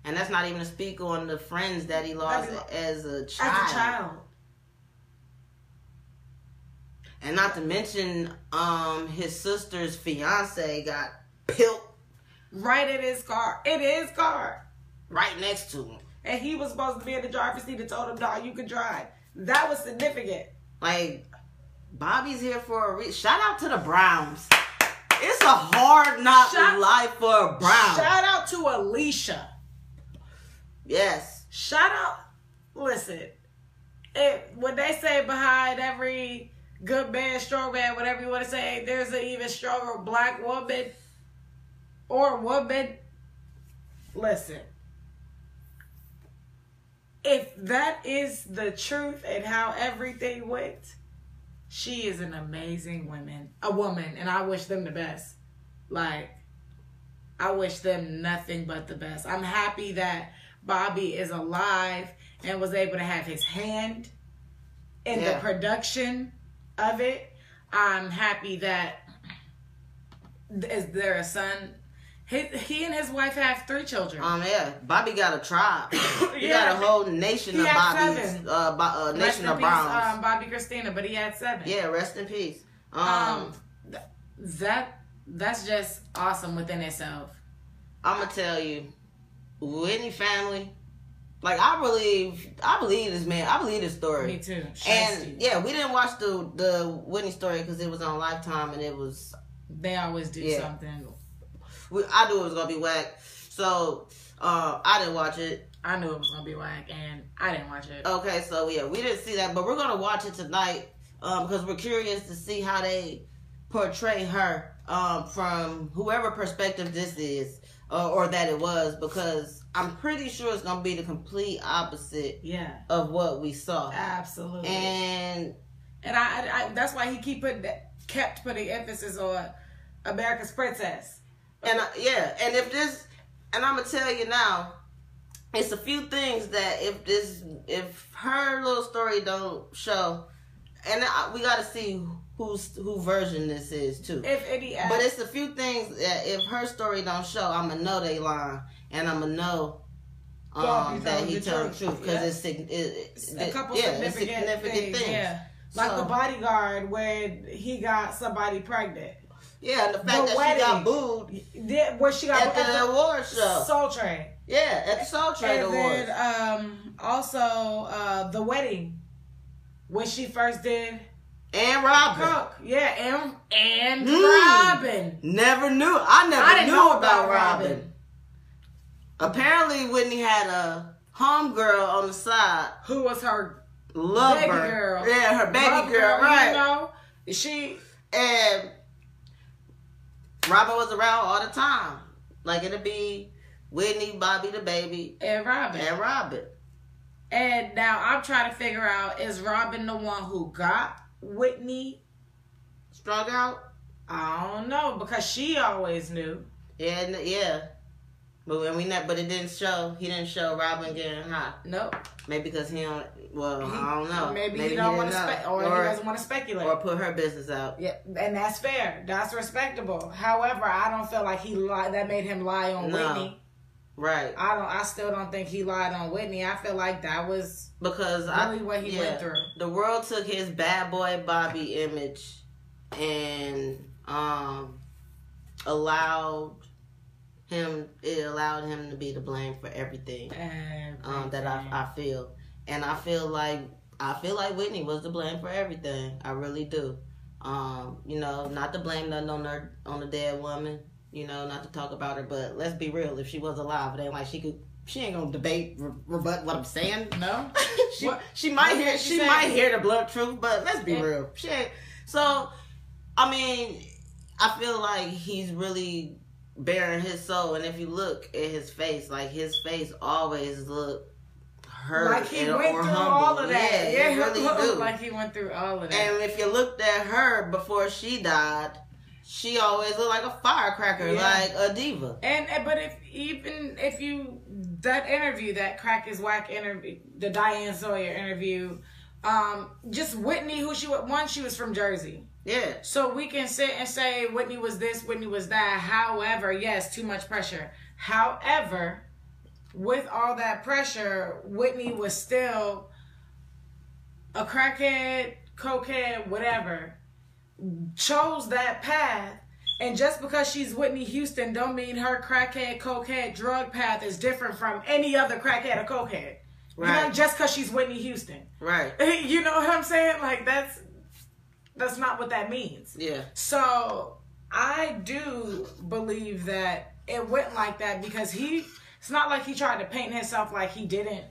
and that's not even to speak on the friends that he lost as a child. As a child. And not to mention, um, his sister's fiance got pilt Right in his car. In his car. right next to him. And he was supposed to be in the driver's seat and told him, no, you can drive. That was significant. Like, Bobby's here for a reason. Shout out to the Browns. It's a hard knock Shout- life for a Brown. Shout out to Alicia. yes. Shout out. Listen, it, when they say behind every good man, strong man, whatever you want to say, there's an even stronger black woman or woman. Listen, if that is the truth and how everything went, she is an amazing woman, a woman, and I wish them the best. Like, I wish them nothing but the best. I'm happy that Bobby is alive and was able to have his hand in the production of it. I'm happy that is there a son. He, he and his wife have three children. Um, yeah. Bobby got a tribe. He Yeah. got a whole nation He of Bobby's. Uh, bo- uh, nation in of Browns. um, Bobby Christina, but he had seven. yeah, rest in peace. Um, Um, th- that that's just awesome within itself. I'm gonna tell you, Whitney family. Like I believe, I believe this man. I believe this story. Me too. And yeah, we didn't watch the the Whitney story because it was on Lifetime and it was. they always do Yeah. something. We, I knew it was gonna be whack, so uh, I didn't watch it. I knew it was gonna be whack, and I didn't watch it. Okay, so yeah, we didn't see that, but we're gonna watch it tonight um, because we're curious to see how they portray her um, from whoever perspective this is uh, or that it was, because I'm pretty sure it's gonna be the complete opposite Yeah, of what we saw, absolutely. and And I, I, I that's why he keep putting that, kept putting emphasis on America's Princess. And I, yeah, and if this, and I'm gonna tell you now, it's a few things that if this, if her little story don't show, and I, we got to see whose who version this is too. If any, But it's a few things that if her story don't show, I'm gonna know they lying, and I'm gonna know. Um, that he told the truth, because yeah. it's, it, it, a couple yeah, it's significant, things, Yeah, like So- the bodyguard when he got somebody pregnant. yeah, and the fact The that she got wedding. booed Did, where she got at the award show. Soul Train. yeah, at the Soul Train and Awards. then um, also uh, the wedding when she first did and Robin. Cook. Yeah, and and Mm. Robin. Never knew. I never I knew about, about Robin. Robin. Apparently, Whitney had a homegirl on the side. Who was her Love baby girl? Yeah, her baby love girl, right? You know, she And Robin was around all the time. Like it'd be Whitney, Bobby the baby, And Robin. and Robin. And now I'm trying to figure out is Robin the one who got Whitney? Strung out. I don't know because she always knew. Yeah, yeah. But when we not, but it didn't show. He didn't show Robin getting hot. Nope. Maybe because he don't. Well, I don't know. Maybe, he don't want to spe- or, he doesn't want to speculate. or put her business out. yeah, and that's fair. That's respectable. However, I don't feel like he lied. That made him lie on No. Whitney. Right. I don't. I still don't think he lied on Whitney. I feel like that was Because really I, what he yeah, went through. the world took his bad boy Bobby image and um allowed him. It allowed him to be to blame for everything. um, that I, I feel, and I feel like I feel like Whitney was to blame for everything. I really do. Um, you know, not to blame nothing on her on the dead woman. You know, not to talk about her, but let's be real. If she was alive, it ain't like she could. She ain't gonna debate, re- rebut what I'm saying. no. she What- she might what hear she she say? might hear the blunt truth, but let's be Yeah. real. She ain't. So, I mean, I feel like he's really bearing his soul, and if you look at his face, like his face always look hurt Like he and, went or through humble. all of that. Yeah, Yeah, really do. like he went through all of that. and if you looked at her before she died, she always looked like a firecracker, Yeah. like a diva. And but if even if you that interview, that crack is whack interview, the Diane Sawyer interview, um, just Whitney, who she was one, she was from Jersey, Yeah, so we can sit and say Whitney was this, Whitney was that. However, yes, too much pressure. However, with all that pressure, Whitney was still a crackhead, cokehead, whatever. Chose that path. And just because she's Whitney Houston don't mean her crackhead, cokehead, drug path is different from any other crackhead or cokehead. You know, Right. just because she's Whitney Houston. right. You know what I'm saying? Like that's that's not what that means. Yeah, So I do believe that it went like that because he it's not like he tried to paint himself like he didn't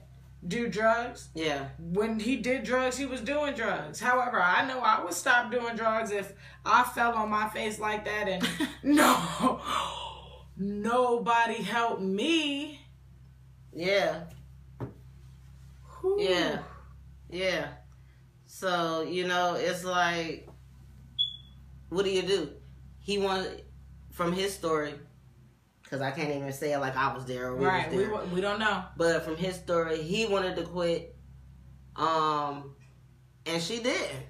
do drugs. yeah, When he did drugs, he was doing drugs. However, I know I would stop doing drugs if I fell on my face like that and no nobody helped me. yeah. Whew. Yeah. Yeah. So, you know, it's like, what do you do? He wanted, from his story, because I can't even say it like I was there or we Right. We, there. wa- we don't know. but from his story, he wanted to quit, um, and she didn't.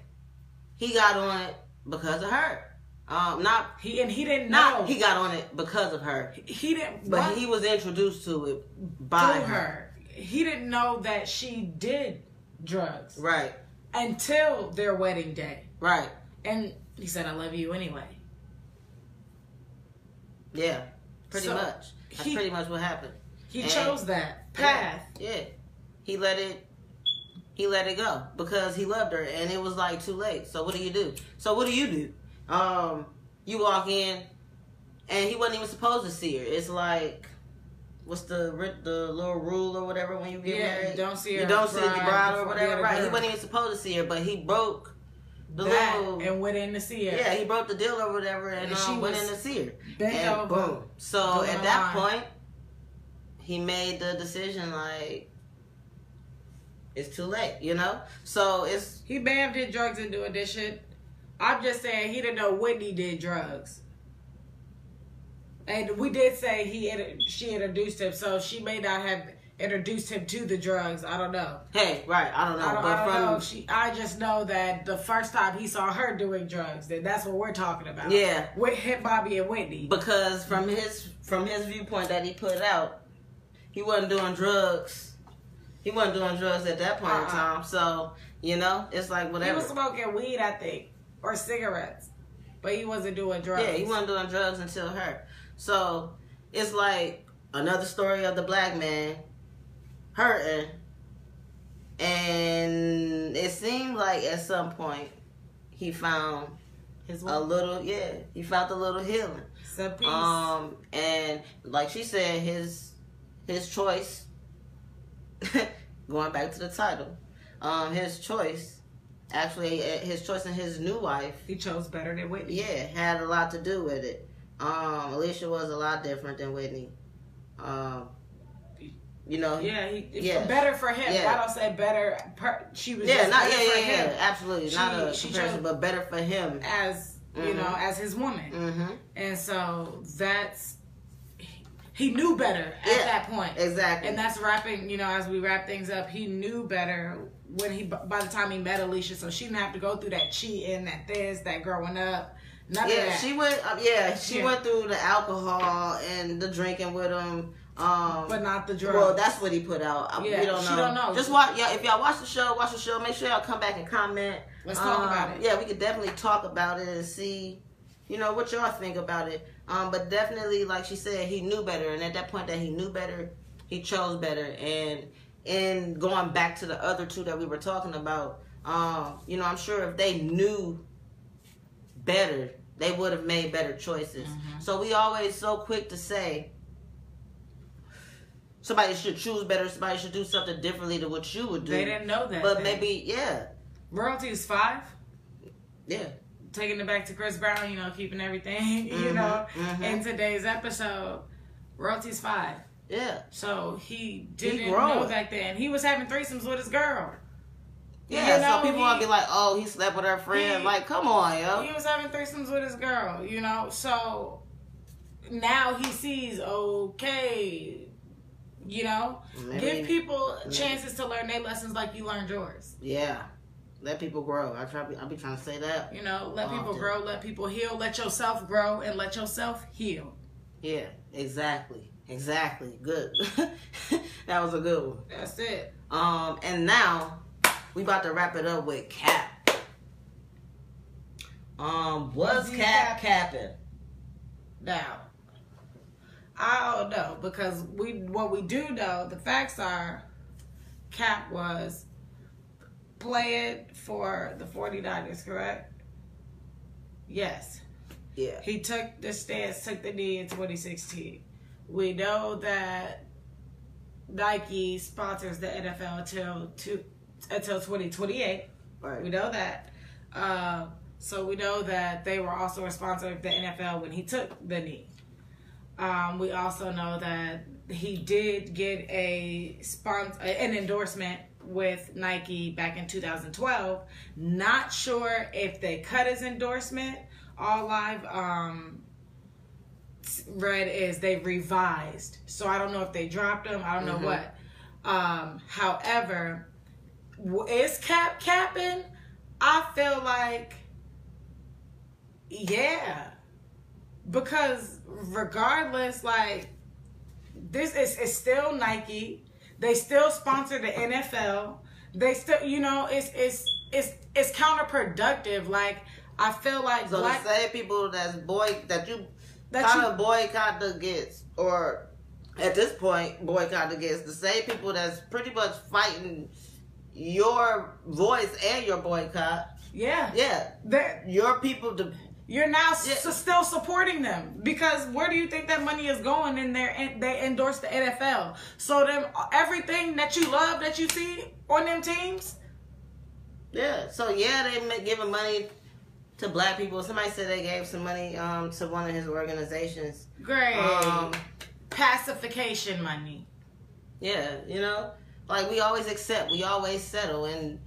He got on it because of her. Um, not, He and he didn't know. he got on it because of her, he didn't but what? he was introduced to it by her. her. He didn't know that she did drugs Right, until their wedding day. right. And he said, I love you anyway. Yeah, pretty So, much. That's he- pretty much what happened. He And- chose that path. Yeah, yeah. He let it. He let it go because he loved her, and it was like too late. So what do you do? So what do you do? Um, you walk in, and he wasn't even supposed to see her. It's like, what's the the little rule or whatever when you get Yeah, married? don't see you her don't see the bride or whatever. right? He wasn't even supposed to see her, but he broke the that little. and went in to see her. yeah, he broke the deal or whatever, and, And she um, went in to see her and over. boom. So at that line. point, he made the decision like it's too late, you know. So it's He bam did drugs and doing this shit. I'm just saying he didn't know Whitney did drugs. And we did say he she introduced him, so she may not have introduced him to the drugs. I don't know. hey, right? I don't know, I don't, but I don't from know. She, I just know that the first time he saw her doing drugs, then that's what we're talking about. Yeah. with hit Bobby and Whitney. because from his from his viewpoint that he put out, he wasn't doing drugs. He wasn't doing drugs at that point in Uh-uh. time. So you know, it's like whatever. he was smoking weed, I think, or cigarettes, but he wasn't doing drugs. Yeah, he wasn't doing drugs until her. So it's like another story of the black man hurting. And it seemed like at some point he found His a little yeah, he found a little healing. Some peace. Um and like she said, his his choice going back to the title, um, his choice actually uh, his choice in his new wife he chose better than Whitney. yeah, had a lot to do with it. Um, Alicia was a lot different than Whitney. Um, you know. Yeah, he, Yeah. better for him. Yeah. I don't say better. Per, she was Yeah, just not yeah, for yeah, him yeah, absolutely. She- not a she comparison, but better for him. as you Mhm. know as his woman, Mm-hmm. and so that's he knew better at Yeah. that point. Exactly. And that's wrapping, you know, as we wrap things up, he knew better when he, by the time he met Alicia, so she didn't have to go through that cheating, that this, that growing up. None yeah, she went. Uh, yeah, she Yeah. went through the alcohol and the drinking with him. Um, but not the drugs. well, that's what he put out. I- Yeah, we don't know. she don't know. Just watch. Yeah, if y'all watch the show, watch the show. Make sure y'all come back and comment. Let's talk Um, about it. Yeah, we could definitely talk about it and see, you know, what y'all think about it. Um, but definitely, like she said, he knew better, and at that point that he knew better, he chose better. And in going back to the other two that we were talking about, um, you know, I'm sure if they knew better, they would have made better choices. Mhm. So we always so quick to say somebody should choose better, somebody should do something differently to what you would do. They didn't know that. but maybe, yeah, royalty is five. yeah. Taking it back to Chris Brown, you know, keeping everything, you Mhm, know, mhm. in today's episode, royalty's five. Yeah, So he didn't growing. know back then. He was having threesomes with his girl. yeah. You know, so people he- will be like, "Oh, he slept with her friend." he- like, come on, yo. He was having threesomes with his girl, you know. So now he sees, okay, you know, Maybe- give people chances to learn their lessons like you learned yours. Yeah, let people grow. I try. I be trying to say that. You know, let people grow, let people heal, let yourself grow, and let yourself heal. Yeah, exactly, exactly. Good. that was a good one. That's it. Um, and now we about to wrap it up with Kaep. Um, was Was he Kaep cap- capping? Now, I don't know because we what we do know, the facts are Kaep was playing for the 49ers, correct? Yes. Yeah. He took the stance, took the knee in 2016. We know that Nike sponsors the NFL until two, until 2028. Right. We know that. Uh, so we know that they were also a sponsor of the NFL when he took the knee. Um, we also know that he did get a sponsor, an endorsement with Nike back in 2012. Not sure if they cut his endorsement. All I've um, read is they revised. So I don't know if they dropped him. I don't know Mhm. what. Um, however, is Kaep capping? I feel like, yeah, because regardless, like this is it's still Nike. They still sponsor the NFL. They still, you know, it's it's it's it's counterproductive. Like I feel like So black the same people that's boy that you that kind you, of boycott the gets, or at this point boycott the gets, the same people that's pretty much fighting your voice and your boycott. yeah, Yeah, that your people. You're now s- Yeah. still supporting them because where do you think that money is going? In there, and they endorse the NFL. So them everything that you love that you see on them teams, yeah. So yeah, they giving money to black people. Somebody said they gave some money um to one of his organizations. great Um, pacification money. yeah, you know, like we always accept, we always settle, and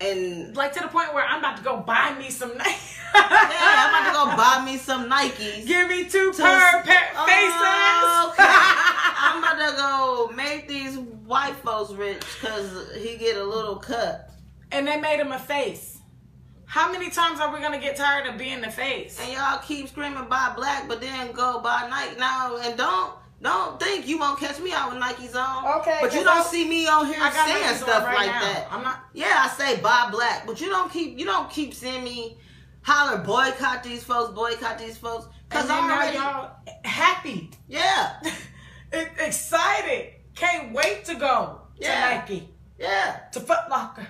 and Like to the point where I'm about to go buy me some Nike. yeah, I'm about to go buy me some Nikes. Give me two to- per pa- Oh, faces. okay. I'm about to go make these white folks rich because he get a little cut. and they made him a face. How many times are we gonna get tired of being the face? And y'all keep screaming buy black, but then go buy Nike now and don't don't think you won't catch me out with Nikes on. Okay, but you don't I- see me on here saying stuff right like now. that. I'm not. Yeah, I say buy black, but you don't keep you don't keep seeing me holler boycott these folks, boycott these folks. Cause I'm already y'all happy, yeah excited, can't wait to go Yeah. to Nike, yeah to Foot Locker,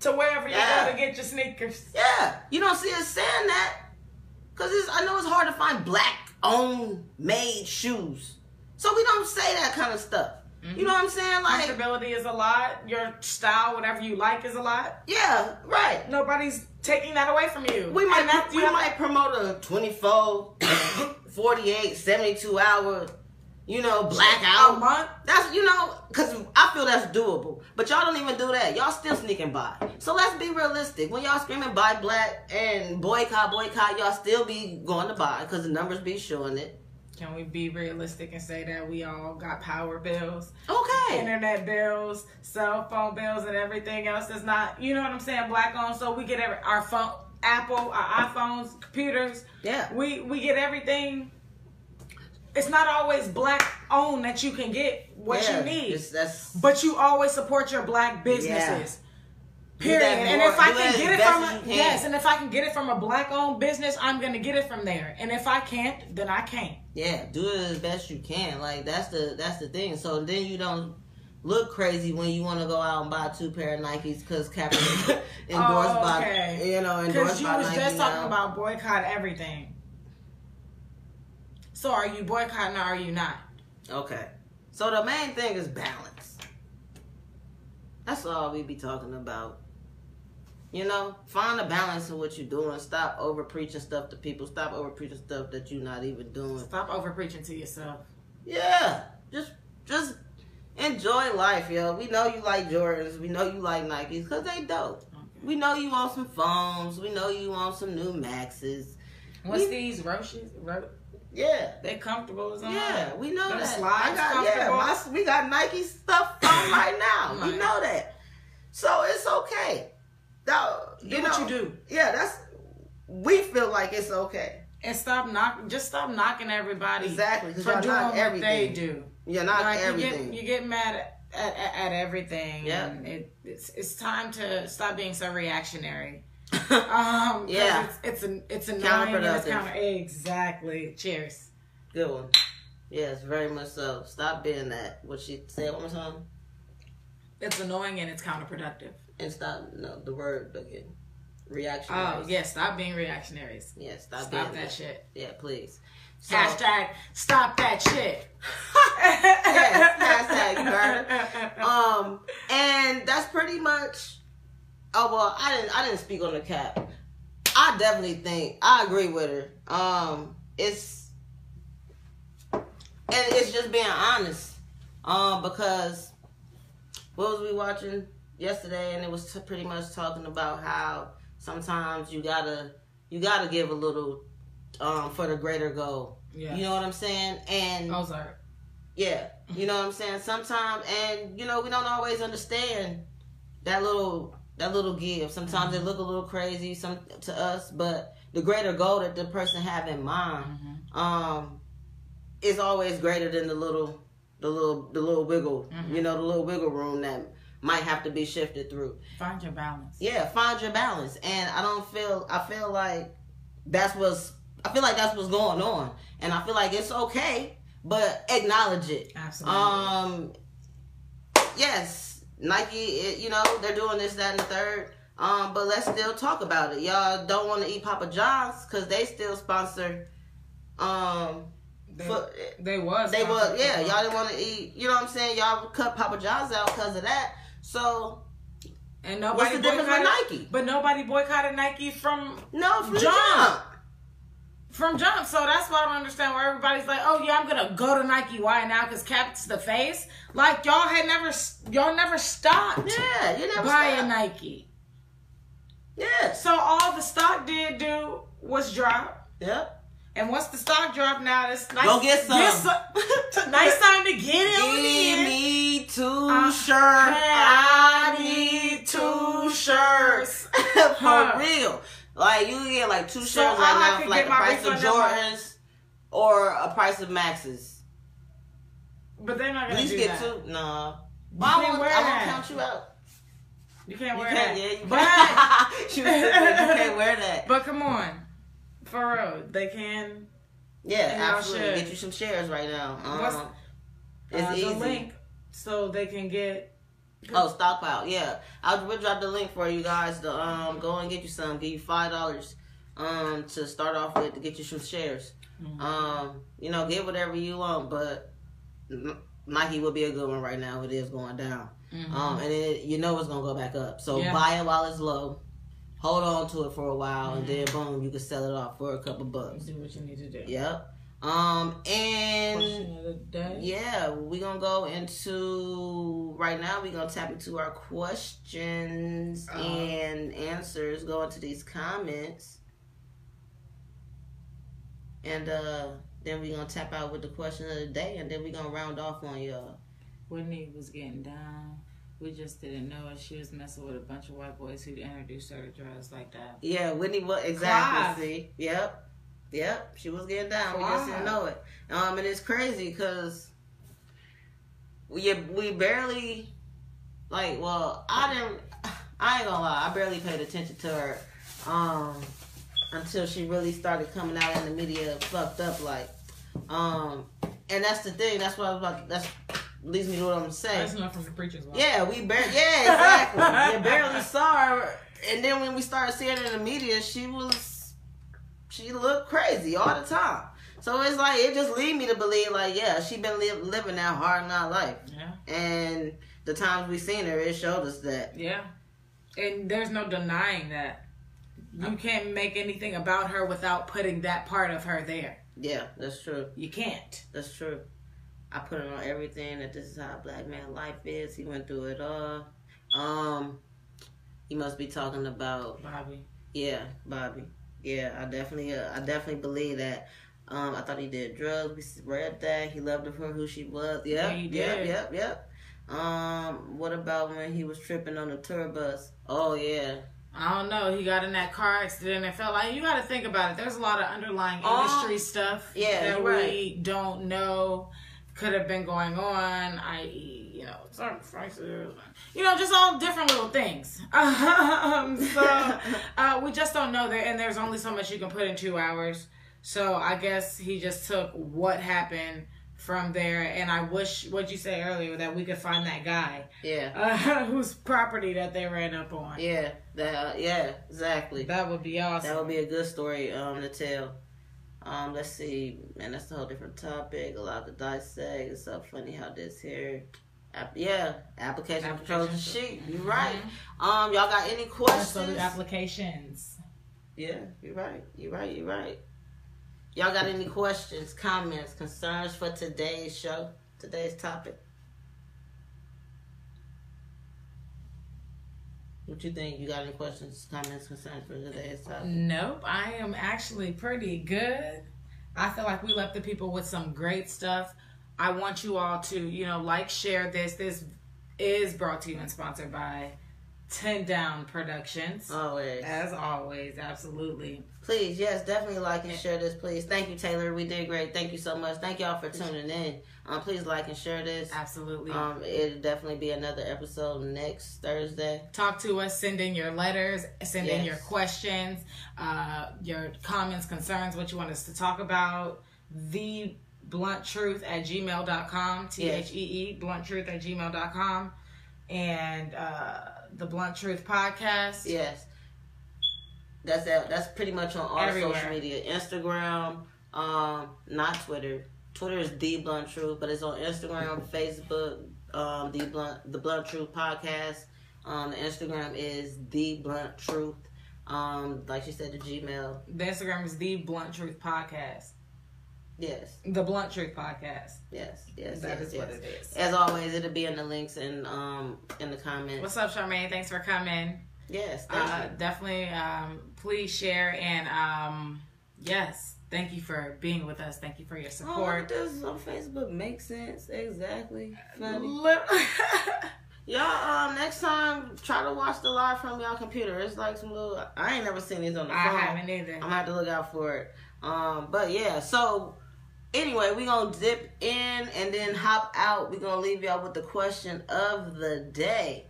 to wherever you Yeah. go to get your sneakers. yeah. You don't see us saying that because it's I know it's hard to find black owned made shoes, so we don't say that kind of stuff. You know what I'm saying? Like stability is a lot. Your style, whatever you like, is a lot. yeah, right. Nobody's taking that away from you. We might that's- we might promote a 24 48, 72 hour, you know, blackout. A month? That's you know, cause I feel that's doable. But y'all don't even do that. Y'all still sneaking by. So let's be realistic. When y'all screaming buy black and boycott, boycott, y'all still be going to buy because the numbers be showing it. Can we be realistic and say that we all got power bills, Okay. internet bills, cell phone bills, and everything else that's not, you know what I'm saying, black owned? So we get every, our phone, Apple, our iPhones, computers. Yeah. We we get everything. It's not always black owned that you can get what Yeah, you need, it's- that's but you always support your black businesses. Do Period. And if I can get it from a, yes, and if I can get it from a black owned business, I'm gonna get it from there. And if I can't, then I can't. Yeah, do it as best you can. Like that's the that's the thing. So then you don't look crazy when you want to go out and buy two pair of Nikes because Kaepernick endorsed Oh, okay. by you know Because endorsed you by was Nike just talking now. about boycott everything. So are you boycotting or are you not? Okay, so the main thing is balance. That's all we be talking about. You know, find a balance in what you're doing. Stop over preaching stuff to people. Stop over preaching stuff that you're not even doing. Stop over preaching to yourself. Yeah, just just enjoy life, yo. We know you like Jordans. We know you like Nikes because they dope. We know you want some phones. We know you want some new Maxes. What's We- these roaches? Ro- Yeah, they're comfortable as all. yeah, we know Them that. slides I got, yeah, my, we got Nike stuff on right now. We know that, so it's okay. That, Do you what know, you do. Yeah, that's. We feel like it's okay. And stop knock just stop knocking everybody exactly for doing not what they do. You're not like everything. you get you get mad at, at, at, everything. Yeah. It, it's it's time to stop being so reactionary. Um, Yeah. it's it's an it's annoying and it's Counterproductive. counter exactly. Cheers. Good one. Yes, very much so. Stop being that. What she said one more time. It's annoying and it's counterproductive. And stop no the word again. Reaction. Oh yeah, stop being reactionaries. Yeah, stop, Stop that shit. Yeah, please. So, Hashtag stop that shit. yes, hashtag you. Um, and that's pretty much. Oh well, I didn't. I didn't speak on the Kaep. I definitely think I agree with her. Um, it's and it's just being honest. Um, because what was we watching yesterday, and it was t- pretty much talking about how sometimes you gotta you gotta give a little um for the greater goal. Yeah. You know what I'm saying? And Ozark. yeah, you know what I'm saying. Sometimes, and you know, we don't always understand that little that little give. Sometimes it look a little crazy some to us, but the greater goal that the person have in mind, um, is always greater than the little the little the little wiggle. You know, the little wiggle room that might have to be shifted through. Find your balance. Yeah, find your balance, and I don't feel. I feel like that's what's. I feel like that's what's going on, and I feel like it's okay, but acknowledge it. Absolutely. Um, yes, Nike. It, you know they're doing this, that, and the third. Um, but let's still talk about it. Y'all don't want to eat Papa John's because they still sponsor. Um, they, for- they was. they was yeah. Y'all didn't want to eat. You know what I'm saying? Y'all cut Papa John's out because of that. So And what's nobody the difference with boycotted. Nike? But nobody boycotted Nike from No, from Jump. jump. from jump. So that's why I don't understand why everybody's like, oh yeah, I'm gonna go to Nike. Why now? Because Kaep's the face. Like y'all had never, y'all never stopped Yeah, you never buying stop. Nike. Yeah. So all the stock did do was drop. Yep. And once the stock drop now, it's nice. Go get some. some- nice time to get it Give in. me two Uh, shirts. I I need two shirts. For real. Like you can get like two So shirts I right now for like the price of Jordans or a price of Maxes. But they're not gonna least do get that. two. Nah. You I won't, wear I won't count you out. You can't You wear can't, that. yeah, you can't. she was sitting you can't wear that. but come on, for real, they can. Yeah, absolutely. Get you some shares right now. What's- Um, it's uh, easy. The link so they can get. Oh, stockpile. Yeah, I'll we'll drop the link for you guys to um go and get you some. Give you five dollars um to start off with to get you some shares. Mhm. Um, you know, get whatever you want, but Nike will be a good one right now. It is going down. Mhm. Um, and it, you know it's gonna go back up. So Yeah. buy it while it's low. Hold on to it for a while, and then Mm-hmm. boom, you can sell it off for a couple bucks. do what you need to do. Yep. Um and Question of the day. yeah, we're gonna go into right now. We're gonna tap into our questions Uh-huh. and answers. Go into these comments, and uh then we're gonna tap out with the question of the day, and then we're gonna round off on y'all. Whitney was getting down. We just didn't know it. She was messing with a bunch of white boys who introduced her to drugs like that. Yeah, Whitney. What exactly? See, yep, yep. She was getting down. We just didn't know it. Um, and it's crazy because we we barely like. Well, I didn't. I ain't gonna lie. I barely paid attention to her. Um, until she really started coming out in the media fucked up like. Um, and that's the thing. That's what I was about. That's leads me to what I'm saying. That's enough from the preacher's wife. Yeah, we barely. Yeah, exactly. you barely saw her, and then when we started seeing her in the media, she was, she looked crazy all the time. So it's like it just lead me to believe, like, yeah, she been li- living that hard not life, Yeah. and the times we seen her, it showed us that. Yeah. And there's no denying that. You can't make anything about her without putting that part of her there. Yeah, that's true. You can't. That's true. I put it on everything that this is how a black man life is. He went through it all. Um, he must be talking about Bobby. Yeah, Bobby. Yeah, I definitely, uh, I definitely believe that. Um, I thought he did drugs. We read that he loved her for who she was. Yep, Yeah, yep, did. yep, yep. Um, what about when he was tripping on the tour bus? Oh yeah, I don't know. He got in that car accident and felt like you got to think about it. There's a lot of underlying industry stuff yeah, that we right. don't know could have been going on. I.e., you know, prices, you know, just all different little things. Um, so uh, we just don't know there, and there's only so much you can put in two hours. So I guess he just took what happened from there, and I wish what you said earlier that we could find that guy yeah, uh, whose property that they ran up on. yeah, that, uh, yeah, exactly. That would be awesome. That would be a good story um to tell. Um, let's see, man, that's a whole different topic. A lot to dissect. It's so funny how this here. App, yeah, application Application controls the control. sheet. You're right. Um, y'all got any questions? So the applications. Yeah, you're right. You're right. You're right. Y'all got any questions, comments, concerns for today's show? Today's topic? What you think? You got any questions, comments, concerns for today's topic? Nope, I am actually pretty good. I feel like we left the people with some great stuff. I want you all to, you know, like, share this. This is brought to you and sponsored by 10 Down Productions. Always. As always, absolutely. Please, yes, definitely like and share this, please. Thank you, Taylor. We did great. Thank you so much. Thank y'all for tuning in. Um, please like and share this. Absolutely. Um, it'll definitely be another episode next Thursday. Talk to us, send in your letters, send in your questions, uh, your comments, concerns, what you want us to talk about. The blunt truth at gmail.com, T H E E, blunt truth at gmail.com, and uh, the blunt truth podcast. Yes. That's that. That's pretty much on all Everywhere. social media. Instagram, um, not Twitter. Twitter is the Blunt Truth, but it's on Instagram, Facebook, um, the Blunt the Blunt Truth podcast. Um, the Instagram is the Blunt Truth. Um, like she said, the Gmail. The Instagram is the blunt truth podcast. Yes, The blunt truth podcast. yes, yes. That yes, is what it is. As always, it'll be in the links and um in the comments. What's up, Charmaine? Thanks for coming. yes, thank Uh, you. definitely, um, please share and um, yes, thank you for being with us. Thank you for your Oh, support. this on Facebook makes sense. Exactly. Funny. Y'all, um, next time try to watch the live from y'all computer. It's like some little. I ain't never seen these on the phone. I haven't either. I'm gonna have to look out for it. Um, but yeah. So anyway, we gonna dip in and then hop out. We gonna leave y'all with the question of the day: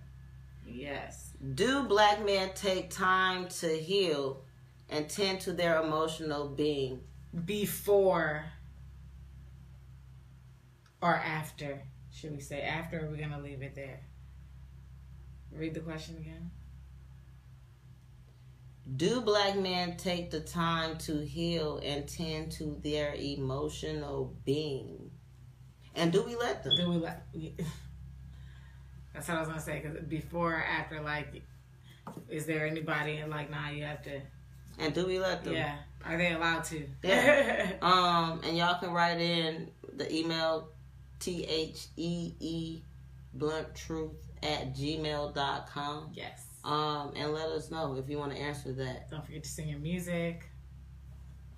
Yes. Do black men take time to heal and tend to their emotional being? Before or after? Should we say after or are we going to leave it there? Read the question again. Do black men take the time to heal and tend to their emotional being? And do we let them? Do we like. That's what I was to say. Because before or after, like, is there anybody and like, nah, you have to And do we let them? Yeah. Are they allowed to? Yeah. Um, and y'all can write in the email T H E E blunt truth at gmail.com. yes. Um, and let us know if you want to answer that. Don't forget to sing your music.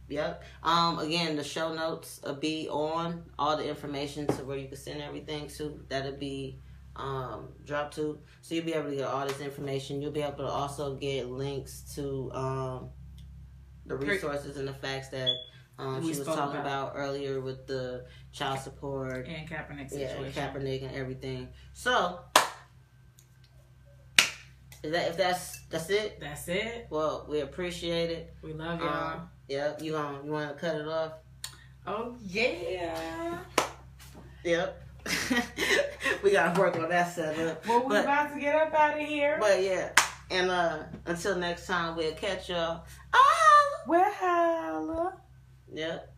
Yep. Um, again, the show notes will be on all the information to where you can send everything to. That'll be um, dropped to. So you'll be able to get all this information. You'll be able to also get links to um, the resources and the facts that um, she was talking about. about. earlier with the child support, And Kaepernick yeah, situation. Kaepernick and everything. So is that if that's that's it? That's it. Well, we appreciate it. We love y'all. Um, Yep. You um, you want to cut it off? oh yeah. Yep. we gotta work on that setup. Well, we're but, about to get up out of here. but yeah. And uh until next time we'll catch y'all. Oh Well, holla. Yep.